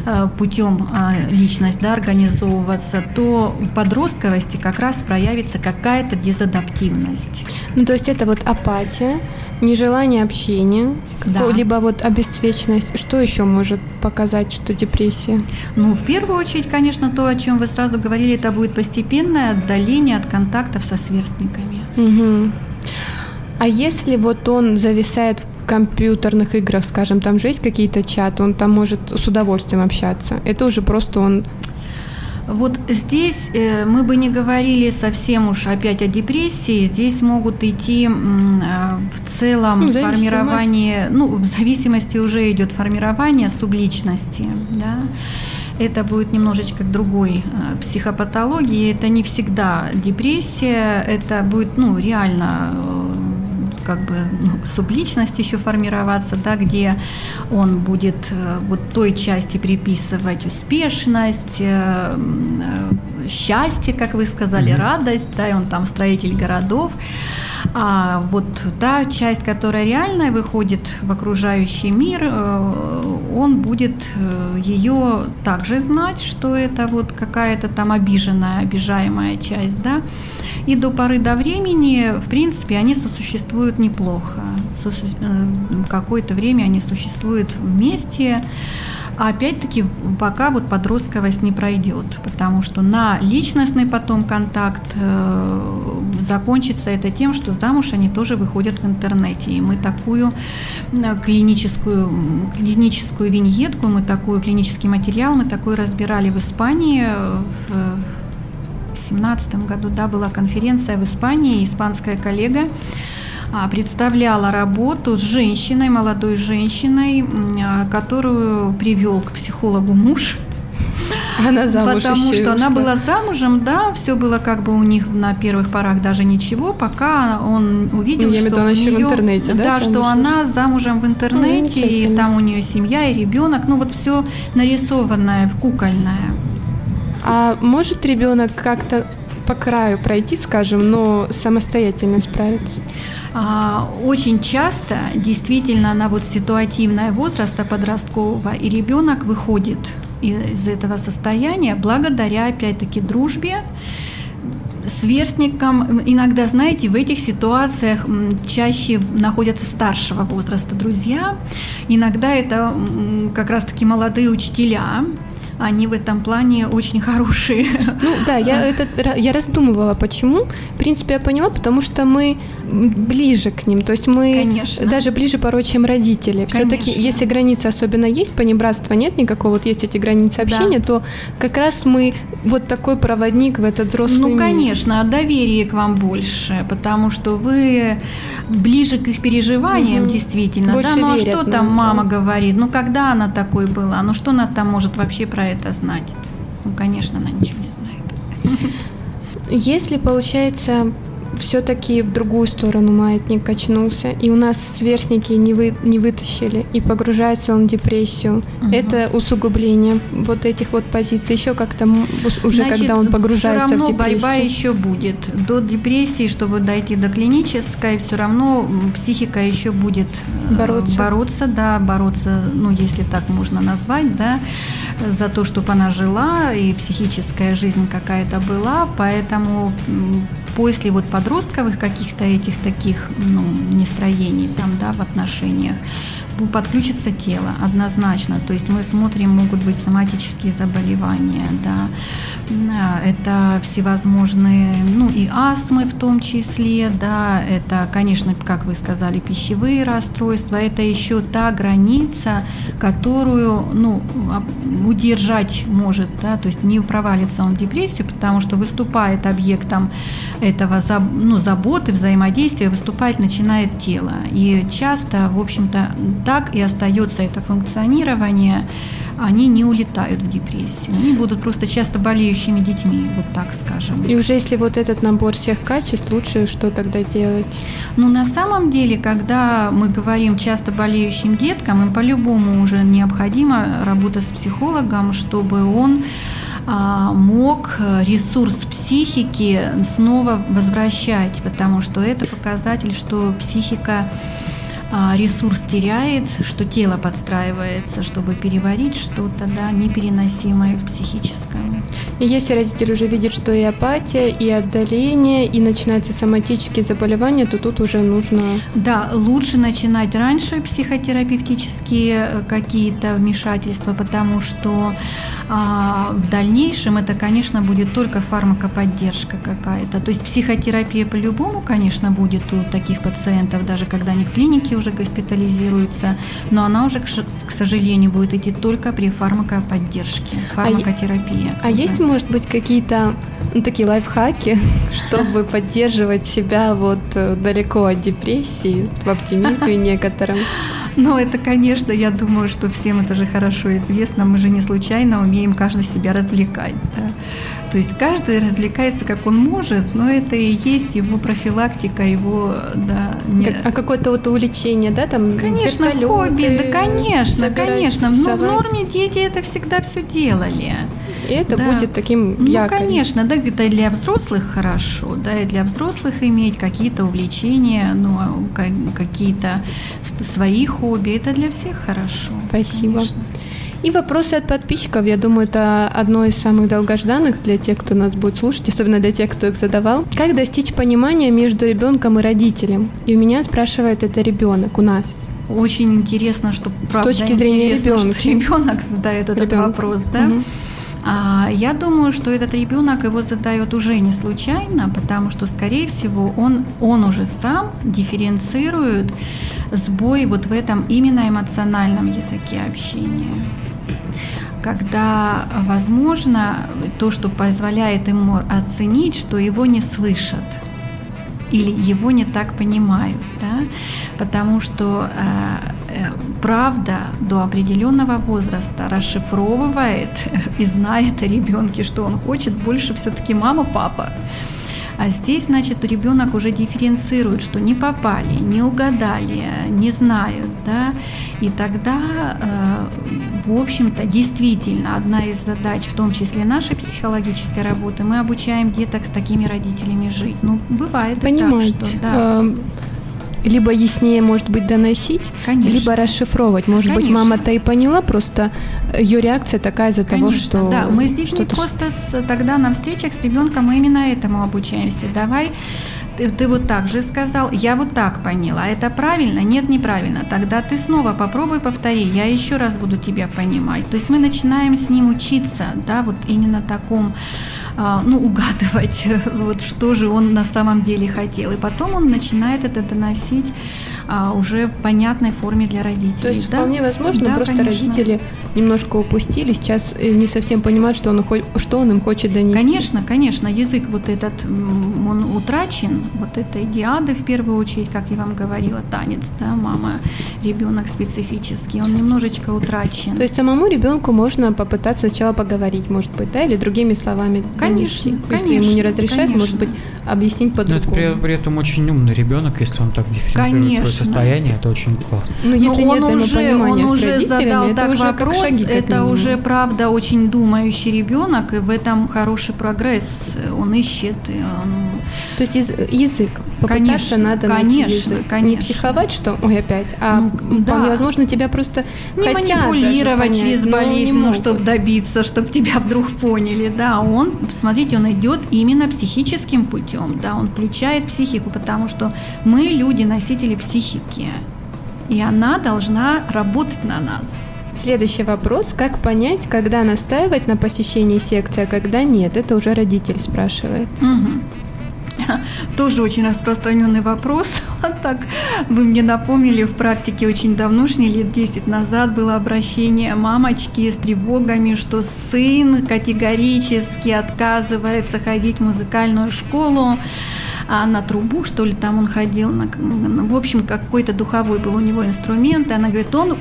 Э, путем э, личность да, организовываться, то в подростковости как раз проявится какая-то дезадаптивность. Ну, то есть это вот апатия, нежелание общения, да. либо вот обесцвеченность. Что еще может показать, что депрессия? Ну, в первую очередь, конечно, то, о чем вы сразу говорили, это будет постепенное отдаление от контактов со сверстниками. Угу. А если вот он зависает в компьютерных играх, скажем, там же есть какие-то чаты, он там может с удовольствием общаться. Это уже просто он вот здесь э, мы бы не говорили совсем уж опять о депрессии. Здесь могут идти э, в целом ну, формирование, ну, в зависимости уже идет формирование субличности, да. Это будет немножечко другой э, психопатологии. Это не всегда депрессия, это будет, ну, реально как бы ну, субличность еще формироваться, да, где он будет э, вот той части приписывать успешность, э, э, счастье, как вы сказали, mm-hmm. радость, да, и он там строитель городов. А вот та часть, которая реальная выходит в окружающий мир, он будет ее также знать, что это вот какая-то там обиженная, обижаемая часть, да, и до поры до времени, в принципе, они сосуществуют неплохо. Э, какое-то время они существуют вместе. Опять-таки, пока вот подростковость не пройдет, потому что на личностный потом контакт э, закончится это тем, что замуж они тоже выходят в интернете. И мы такую э, клиническую, клиническую виньетку, мы такой клинический материал, мы такой разбирали в Испании в 2017 году да, была конференция в Испании, испанская коллега а, представляла работу с женщиной, молодой женщиной, а, которую привел к психологу муж. Она замуж Потому что она была замужем, да, все было как бы у них на первых порах даже ничего, пока он увидел, Я что у нее, в интернете, да, да что она замужем в интернете, и там у нее семья и ребенок, ну вот все нарисованное, кукольное. А может ребенок как-то по краю пройти, скажем, но самостоятельно справиться? А, очень часто действительно на вот ситуативное возраста подросткового и ребенок выходит из этого состояния благодаря опять-таки дружбе, сверстникам иногда, знаете, в этих ситуациях чаще находятся старшего возраста друзья. Иногда это как раз-таки молодые учителя, они в этом плане очень хорошие. Ну да, я, это, я раздумывала, почему. В принципе, я поняла, потому что мы ближе к ним, то есть мы Конечно. даже ближе порой, чем родители. Все-таки, если границы особенно есть, понебратства нет никакого, вот есть эти границы общения, да. то как раз мы вот такой проводник в этот взрослый Ну, мир. конечно, доверие к вам больше, потому что вы ближе к их переживаниям, угу. действительно. Больше да, ну а что там мама да. говорит? Ну, когда она такой была? Ну, что она там может вообще про это знать? Ну, конечно, она ничего не знает. Если, получается, все-таки в другую сторону маятник качнулся, и у нас сверстники не, вы, не вытащили, и погружается он в депрессию. Угу. Это усугубление вот этих вот позиций. Еще как-то уже Значит, когда он погружается все равно в депрессию. борьба еще будет. До депрессии, чтобы дойти до клинической, все равно психика еще будет э, бороться. бороться, да, бороться, ну, если так можно назвать, да, за то, чтобы она жила, и психическая жизнь какая-то была, поэтому после вот подростковых каких-то этих таких ну, нестроений там, да, в отношениях, подключится тело однозначно. То есть мы смотрим, могут быть соматические заболевания, да, А, это всевозможные, ну и астмы в том числе, да, это, конечно, как вы сказали, пищевые расстройства, это еще та граница, которую, ну, удержать может, да, то есть не провалится он в депрессию, потому что выступает объектом этого, ну, заботы, взаимодействия, выступать начинает тело. И часто, в общем-то, так и остается это функционирование они не улетают в депрессию. Они будут просто часто болеющими детьми, вот так скажем. И уже если вот этот набор всех качеств, лучше что тогда делать? Ну, на самом деле, когда мы говорим часто болеющим деткам, им по-любому уже необходимо работа с психологом, чтобы он мог ресурс психики снова возвращать, потому что это показатель, что психика а, ресурс теряет, что тело подстраивается, чтобы переварить что-то да, непереносимое в психическом. И если родитель уже видит, что и апатия, и отдаление, и начинаются соматические заболевания, то тут уже нужно... Да, лучше начинать раньше психотерапевтические э, какие-то вмешательства, потому что а, в дальнейшем это, конечно, будет только фармакоподдержка какая-то. То есть психотерапия по-любому, конечно, будет у таких пациентов, даже когда они в клинике уже госпитализируются, но она уже, к сожалению, будет идти только при фармакоподдержке, фармакотерапии. А, а есть, может быть, какие-то ну, такие лайфхаки, чтобы поддерживать себя вот э, далеко от депрессии, в оптимизме некотором? Ну, это, конечно, я думаю, что всем это же хорошо известно. Мы же не случайно умеем каждый себя развлекать. Да? То есть каждый развлекается, как он может, но это и есть его профилактика, его, да. Не... А какое-то вот увлечение, да, там Конечно, хобби, да, конечно, конечно. Но в норме дети это всегда все делали. И это да. будет таким Ну, якорем. конечно, да, это для взрослых хорошо, да, и для взрослых иметь какие-то увлечения, ну, а какие-то свои хобби, это для всех хорошо. Спасибо. Конечно. И вопросы от подписчиков, я думаю, это одно из самых долгожданных для тех, кто нас будет слушать, особенно для тех, кто их задавал. Как достичь понимания между ребенком и родителем? И у меня спрашивает это ребенок у нас. Очень интересно, что правда, с точки зрения ребенка. ребенок задает этот ребенок. вопрос, да? Угу. А, я думаю, что этот ребенок его задает уже не случайно, потому что, скорее всего, он, он уже сам дифференцирует сбой вот в этом именно эмоциональном языке общения когда, возможно, то, что позволяет ему оценить, что его не слышат или его не так понимают, да? потому что э, э, правда до определенного возраста расшифровывает и знает о ребенке, что он хочет больше все-таки мама, папа. А здесь, значит, ребенок уже дифференцирует, что не попали, не угадали, не знают, да, и тогда, э, в общем-то, действительно, одна из задач, в том числе нашей психологической работы, мы обучаем деток с такими родителями жить. Ну, бывает Понимаете. так, что, да. Либо яснее, может быть, доносить, Конечно. либо расшифровывать. Может Конечно. быть, мама-то и поняла, просто ее реакция такая из-за того, что... Да, мы здесь не просто с, тогда на встречах с ребенком мы именно этому обучаемся. Давай ты, ты вот так же сказал, я вот так поняла, это правильно? Нет, неправильно. Тогда ты снова попробуй повтори, я еще раз буду тебя понимать. То есть мы начинаем с ним учиться, да, вот именно таком ну, угадывать, вот что же он на самом деле хотел. И потом он начинает это доносить а, уже в понятной форме для родителей. То есть да? вполне возможно, да, просто конечно. родители немножко упустили, сейчас э, не совсем понимают, что он, что он им хочет донести. Конечно, конечно, язык вот этот, он утрачен, вот это идиады в первую очередь, как я вам говорила, танец, да, мама, ребенок специфический, он немножечко утрачен. То есть самому ребенку можно попытаться сначала поговорить, может быть, да, или другими словами Конечно, донести. конечно. Если ему не разрешают, конечно. может быть, объяснить по-другому. Но это при, при этом очень умный ребенок, если он так дифференцирует конечно. Состояние, это очень классно. Но если Но он уже, он уже задал так вопрос, это уже правда очень думающий ребенок, и в этом хороший прогресс. Он ищет, он... То есть язык попытаться конечно, надо конечно, найти язык. Конечно. Не психовать, что ой опять, а ну, да. возможно тебя просто не манипулировать через болезнь, ну, чтобы добиться, чтобы тебя вдруг поняли, да. Он, смотрите, он идет именно психическим путем, да, он включает психику, потому что мы люди носители психики, и она должна работать на нас. Следующий вопрос. Как понять, когда настаивать на посещении секции, а когда нет? Это уже родитель спрашивает. Угу. Тоже очень распространенный вопрос. Вот так вы мне напомнили, в практике очень давнушней, лет 10 назад было обращение мамочки с тревогами, что сын категорически отказывается ходить в музыкальную школу а на трубу, что ли, там он ходил, на, в общем, какой-то духовой был у него инструмент, и она говорит, он,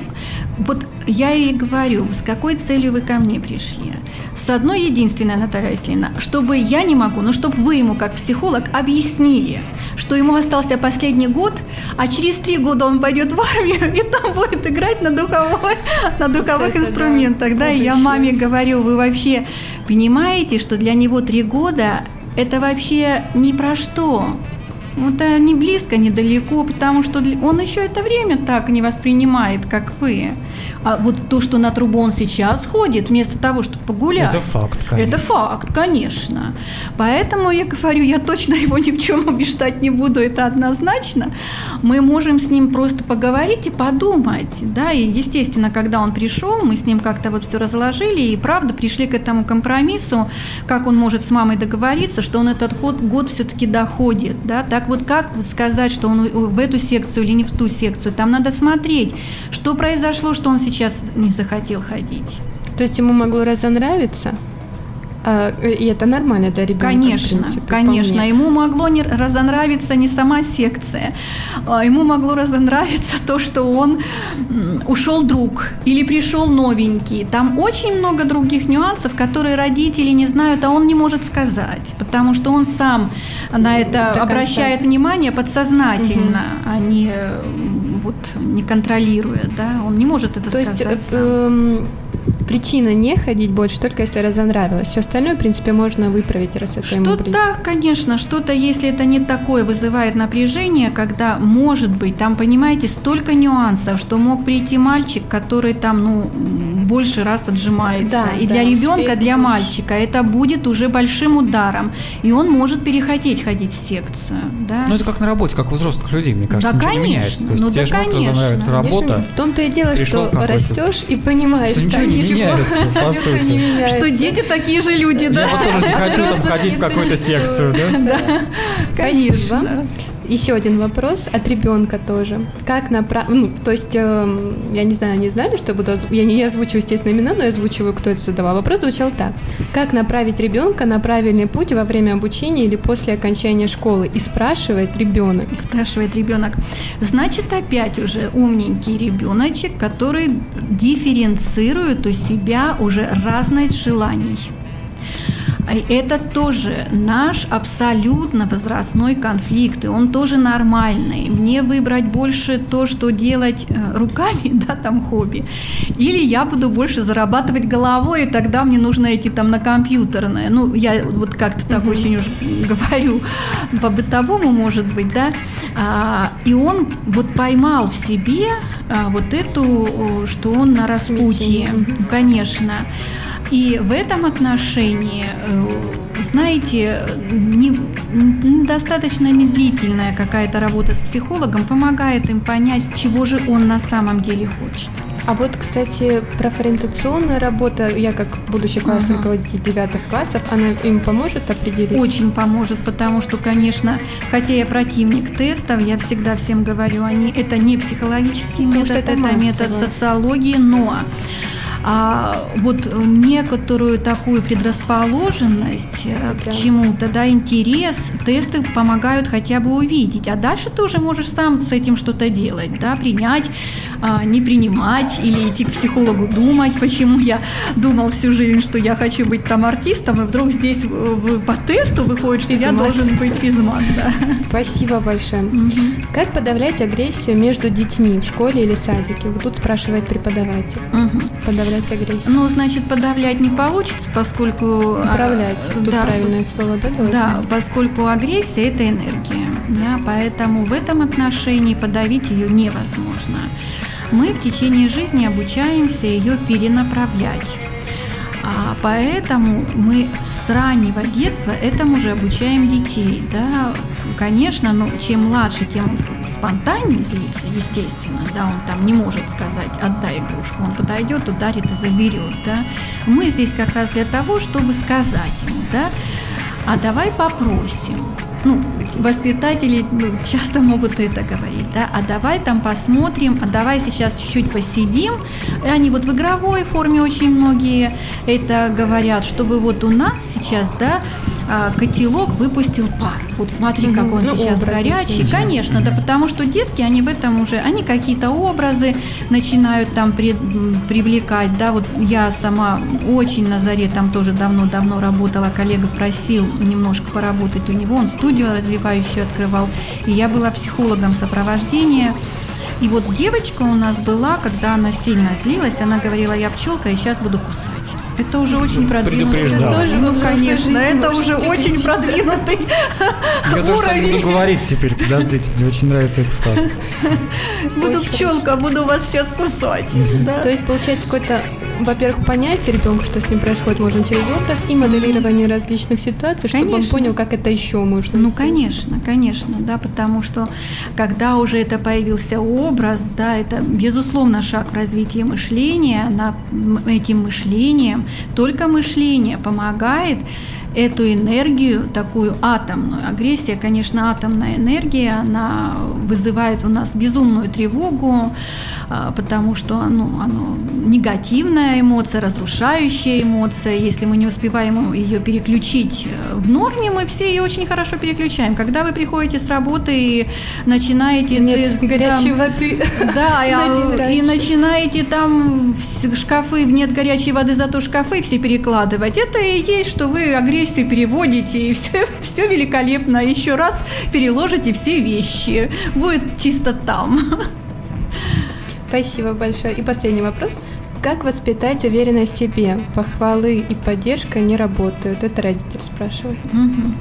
вот я ей говорю, с какой целью вы ко мне пришли? С одной единственной, Наталья Васильевна, чтобы я не могу, но чтобы вы ему, как психолог, объяснили, что ему остался последний год, а через три года он пойдет в армию и там будет играть на, духовой, на духовых Это инструментах. Да, да? И я маме говорю, вы вообще понимаете, что для него три года это вообще ни про что. Это не близко, недалеко, потому что он еще это время так не воспринимает, как вы. А вот то, что на трубу он сейчас ходит, вместо того, чтобы погулять. Это факт, конечно. Это факт, конечно. Поэтому я говорю, я точно его ни в чем убеждать не буду, это однозначно. Мы можем с ним просто поговорить и подумать. Да? И, естественно, когда он пришел, мы с ним как-то вот все разложили и, правда, пришли к этому компромиссу, как он может с мамой договориться, что он этот год, год все-таки доходит. Да? Так вот, как сказать, что он в эту секцию или не в ту секцию? Там надо смотреть, что произошло, что он сейчас не захотел ходить. То есть ему могло разонравиться? А, и это нормально для ребенка. Конечно, принципе, конечно. Ему могло не разонравиться не сама секция, а ему могло разонравиться то, что он ушел друг или пришел новенький. Там очень много других нюансов, которые родители не знают, а он не может сказать, потому что он сам на это До обращает конца. внимание подсознательно, угу. а не вот не контролируя, да, он не может это то сказать. Есть э, причина не ходить больше только если разонравилось. Все остальное, в принципе, можно выправить, раз это Что-то, да, конечно, что-то, если это не такое, вызывает напряжение, когда, может быть, там, понимаете, столько нюансов, что мог прийти мальчик, который там, ну, больше раз отжимается. Да, и да, для ребенка, для больше. мальчика это будет уже большим ударом. И он может переходить ходить в секцию. Да? Ну, это как на работе, как у взрослых людей, мне кажется, да, конечно. не меняется. То есть ну, тебе да, может разонравиться работа. В том-то и дело, что растешь и понимаешь, что ничего не меняется, по сути. Что дети такие же люди, да? Я вот тоже не хочу там ходить в какую-то секцию, да? Да, конечно. Еще один вопрос от ребенка тоже. Как направить, ну, то есть, э, я не знаю, они знали, что буду, я не озвучу, естественно, имена, но я озвучиваю, кто это задавал. Вопрос звучал так. Как направить ребенка на правильный путь во время обучения или после окончания школы? И спрашивает ребенок. И спрашивает ребенок. Значит, опять уже умненький ребеночек, который дифференцирует у себя уже разность желаний. Это тоже наш абсолютно возрастной конфликт, и он тоже нормальный. Мне выбрать больше то, что делать э, руками, да, там хобби, или я буду больше зарабатывать головой, и тогда мне нужно идти там на компьютерное. Ну, я вот как-то так mm-hmm. очень уже говорю по-бытовому, может быть, да. А, и он вот поймал в себе а, вот эту, что он на распутье, mm-hmm. конечно. И в этом отношении, э, знаете, недостаточно недлительная какая-то работа с психологом помогает им понять, чего же он на самом деле хочет. А вот, кстати, профориентационная работа, я как будущий классный uh-huh. руководитель девятых классов, она им поможет определить? Очень поможет, потому что, конечно, хотя я противник тестов, я всегда всем говорю, они это не психологический потому метод, это, это метод социологии, но а вот некоторую такую предрасположенность э, да. к чему-то, да, интерес, тесты помогают хотя бы увидеть. А дальше ты уже можешь сам с этим что-то делать, да, принять, а, не принимать или идти к психологу думать, почему я думал всю жизнь, что я хочу быть там артистом, и вдруг здесь по тесту выходит, что физмат. я должен быть физмат. Да. Спасибо большое. Угу. Как подавлять агрессию между детьми в школе или садике? Вот тут спрашивает преподаватель. Угу. Подавлять агрессию? Ну, значит, подавлять не получится, поскольку... А, Управлять, тут да, правильное слово, да? Должно? Да, поскольку агрессия – это энергия, да, поэтому в этом отношении подавить ее невозможно. Мы в течение жизни обучаемся ее перенаправлять. А поэтому мы с раннего детства этому же обучаем детей. Да? Конечно, но чем младше, тем он спонтаннее злится, естественно. Да? Он там не может сказать «отдай игрушку». Он подойдет, ударит и заберет. Да? Мы здесь как раз для того, чтобы сказать ему, да, а давай попросим ну, воспитатели ну, часто могут это говорить, да, а давай там посмотрим, а давай сейчас чуть-чуть посидим. И они вот в игровой форме очень многие это говорят, чтобы вот у нас сейчас, да, котелок выпустил пар. Вот смотри, как он ну, сейчас горячий. Есть. Конечно, да, потому что детки, они в этом уже, они какие-то образы начинают там при, привлекать, да, вот я сама очень на заре там тоже давно-давно работала, коллега просил немножко поработать у него, он студию развивающую открывал, и я была психологом сопровождения. И вот девочка у нас была, когда она сильно злилась, она говорила, я пчелка и сейчас буду кусать. Это уже очень продвинутый. Тоже ну, конечно, это уже очень продвинутый Я тоже так буду говорить теперь, подождите, мне очень нравится эта фраза. Буду пчелка, буду вас сейчас кусать. То есть, получается, какой-то во-первых, понять ребенка, что с ним происходит, можно через образ и моделирование различных ситуаций, чтобы конечно. он понял, как это еще можно. Ну, сделать. конечно, конечно, да, потому что когда уже это появился образ, да, это безусловно шаг в развитии мышления, на этим мышлением, только мышление помогает эту энергию, такую атомную. Агрессия, конечно, атомная энергия, она вызывает у нас безумную тревогу, а, потому что ну, оно негативная эмоция, разрушающая эмоция. Если мы не успеваем ее переключить э, в норме, мы все ее очень хорошо переключаем. Когда вы приходите с работы и начинаете... Нет ты, горячей там, воды. Да, и, и начинаете там шкафы, нет горячей воды, зато шкафы все перекладывать. Это и есть, что вы агрессию переводите, и все, все великолепно. Еще раз переложите все вещи. Будет чисто там. Спасибо большое. И последний вопрос. Как воспитать уверенность в себе? Похвалы и поддержка не работают. Это родитель спрашивает. Угу.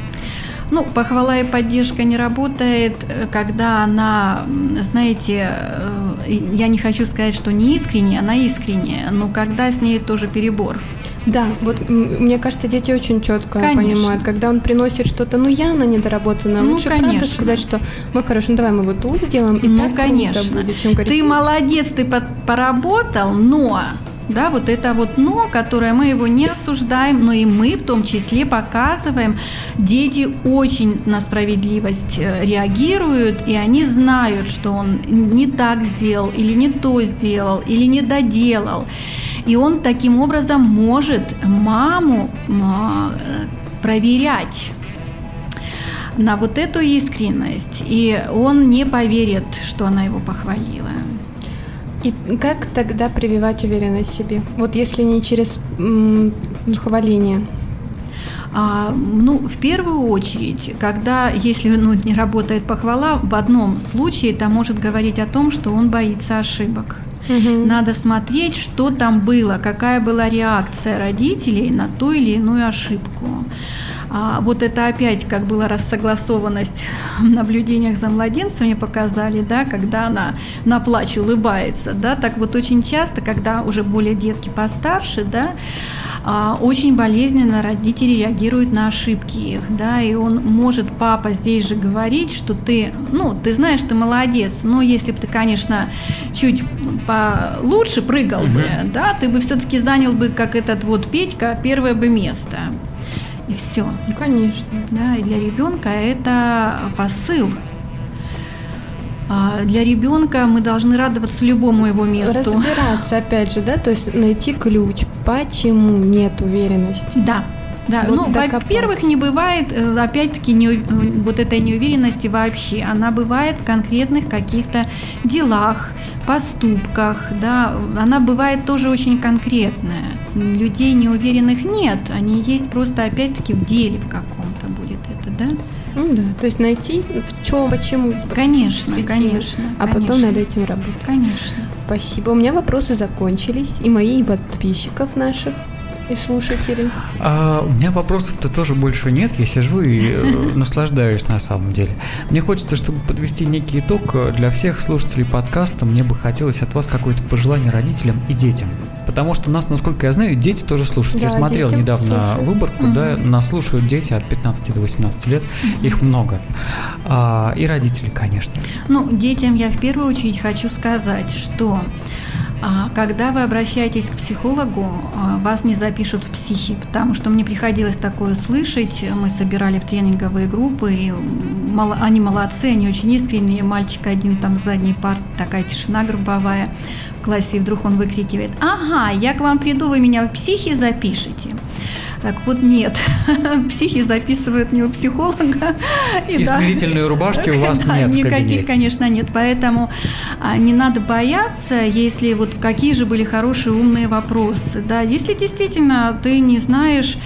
Ну, похвала и поддержка не работает, когда она, знаете, э, я не хочу сказать, что не искренняя, она искренняя, но когда с ней тоже перебор. Да, вот мне кажется, дети очень четко конечно. понимают, когда он приносит что-то, ну явно недоработанное, ну, лучше конечно. правда сказать, что мы хорошо, ну давай мы вот тут сделаем, и ну, так конечно. будет, чем говорить, ты молодец, ты поработал, но да, вот это вот «но», которое мы его не осуждаем, но и мы в том числе показываем. Дети очень на справедливость э, реагируют, и они знают, что он не так сделал, или не то сделал, или не доделал. И он таким образом может маму а, проверять на вот эту искренность, и он не поверит, что она его похвалила. И как тогда прививать уверенность в себе? Вот если не через м, хваление. А, ну, в первую очередь, когда, если ну, не работает похвала, в одном случае это может говорить о том, что он боится ошибок. Угу. Надо смотреть, что там было, какая была реакция родителей на ту или иную ошибку. А вот это опять, как была рассогласованность в наблюдениях за младенцем, мне показали, да, когда она на плач улыбается, да, так вот очень часто, когда уже более детки постарше, да, очень болезненно родители реагируют на ошибки их, да, и он может, папа, здесь же говорить, что ты, ну, ты знаешь, ты молодец, но если бы ты, конечно, чуть получше прыгал угу. бы, да, ты бы все-таки занял бы, как этот вот Петька, первое бы место. И все. Ну, конечно. Да, и для ребенка это посыл а, для ребенка мы должны радоваться любому его месту. Разбираться, опять же, да, то есть найти ключ, почему нет уверенности. Да, да, вот ну, во-первых, не бывает, э, опять-таки, не, э, вот этой неуверенности вообще. Она бывает в конкретных каких-то делах, поступках, да, она бывает тоже очень конкретная. Людей неуверенных нет, они есть просто, опять-таки, в деле в каком-то будет это, да. Ну да, то есть найти в чем, почему. Конечно, причины, конечно. А конечно. потом над этим работать. Конечно. Спасибо. У меня вопросы закончились. И мои, и подписчиков наших и слушателей. А, у меня вопросов-то тоже больше нет. Я сижу и э, наслаждаюсь на самом деле. Мне хочется, чтобы подвести некий итог для всех слушателей подкаста. Мне бы хотелось от вас какое-то пожелание родителям и детям. Потому что нас, насколько я знаю, дети тоже слушают. Да, я смотрел недавно слушают. выборку, да, нас слушают дети от 15 до 18 лет, их много. А, и родители, конечно. Ну, детям я в первую очередь хочу сказать, что когда вы обращаетесь к психологу, а, вас не запишут в психи, потому что мне приходилось такое слышать. Мы собирали в тренинговые группы, и они молодцы, они очень искренние. Мальчик один там с задней парты, такая тишина групповая в классе, и вдруг он выкрикивает, ага, я к вам приду, вы меня в психи запишете. Так вот нет, психи записывают не у психолога. И да. смирительной рубашки у вас Да, нет никаких, конечно, нет. Поэтому а, не надо бояться, если вот какие же были хорошие умные вопросы. Да, если действительно ты не знаешь,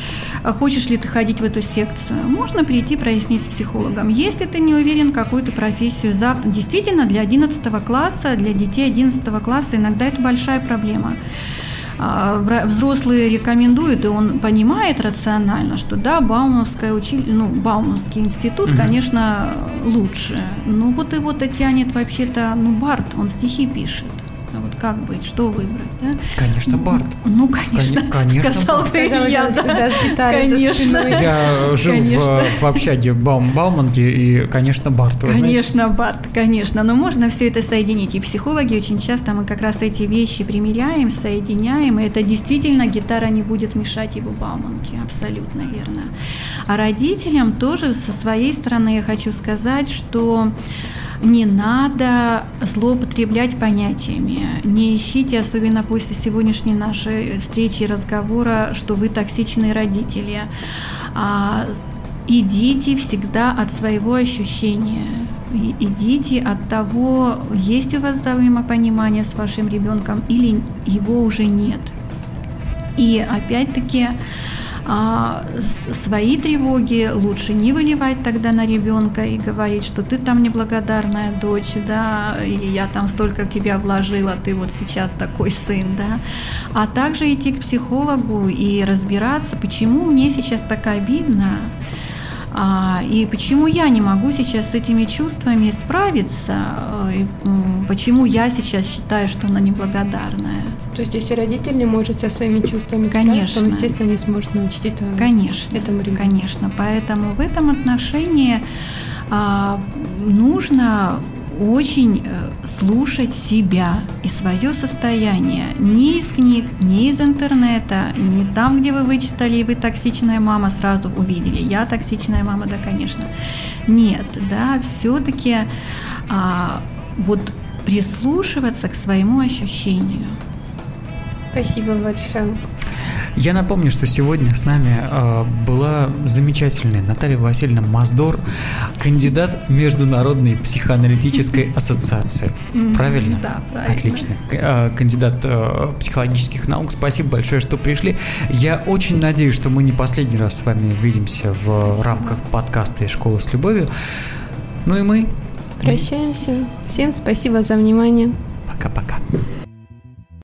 а, хочешь ли ты ходить в эту секцию, можно прийти прояснить с психологом. Если ты не уверен, какую то профессию завтра, действительно для 11 класса, для детей 11 класса иногда это большая проблема. А, Взрослые рекомендуют, и он понимает рационально, что да, Баумовская учи... ну, Баумовский институт, Мгм. конечно, лучше. Ну вот его то тянет вообще-то, ну, Барт, он стихи пишет. Вот как быть, что выбрать, да? Конечно, Барт. Ну, конечно, Коне- конечно, сказал бы я, да, да. Конечно. Я жил Конечно. в, в общаге Баум, Бауманки, и, конечно, Барт. Вы знаете, Конечно, Барт, конечно, но можно все это соединить. И психологи очень часто мы как раз эти вещи примеряем, соединяем, и это действительно гитара не будет мешать его Бауманке, абсолютно верно. А родителям тоже со своей стороны я хочу сказать, что не надо злоупотреблять понятиями. Не ищите, особенно после сегодняшней нашей встречи и разговора, что вы токсичные родители. А идите всегда от своего ощущения. И- Идите от того, есть у вас взаимопонимание с вашим ребенком или его уже нет. И опять-таки а, свои тревоги лучше не выливать тогда на ребенка и говорить, что ты там неблагодарная дочь, да, или я там столько в тебя вложила, ты вот сейчас такой сын, да. А также идти к психологу и разбираться, почему мне сейчас так обидно, а, и почему я не могу сейчас с этими чувствами справиться, э, и, почему я сейчас считаю, что она неблагодарная. То есть, если родитель не может со своими чувствами Конечно. справиться, он, естественно, не сможет научить это Конечно, этому ребенку. конечно. Поэтому в этом отношении а, нужно очень э, слушать себя и свое состояние. Не из книг, не из интернета, не там, где вы вычитали, и вы токсичная мама сразу увидели. Я токсичная мама, да, конечно. Нет, да, все-таки вот прислушиваться к своему ощущению. Спасибо большое. Я напомню, что сегодня с нами э, была замечательная Наталья Васильевна Маздор, кандидат Международной психоаналитической ассоциации. Правильно? да, правильно. Отлично. Э, Кандидат э, психологических наук. Спасибо большое, что пришли. Я очень надеюсь, что мы не последний раз с вами увидимся в рамках подкаста из школы с любовью. Ну и мы. Прощаемся. Всем спасибо за внимание. Пока-пока.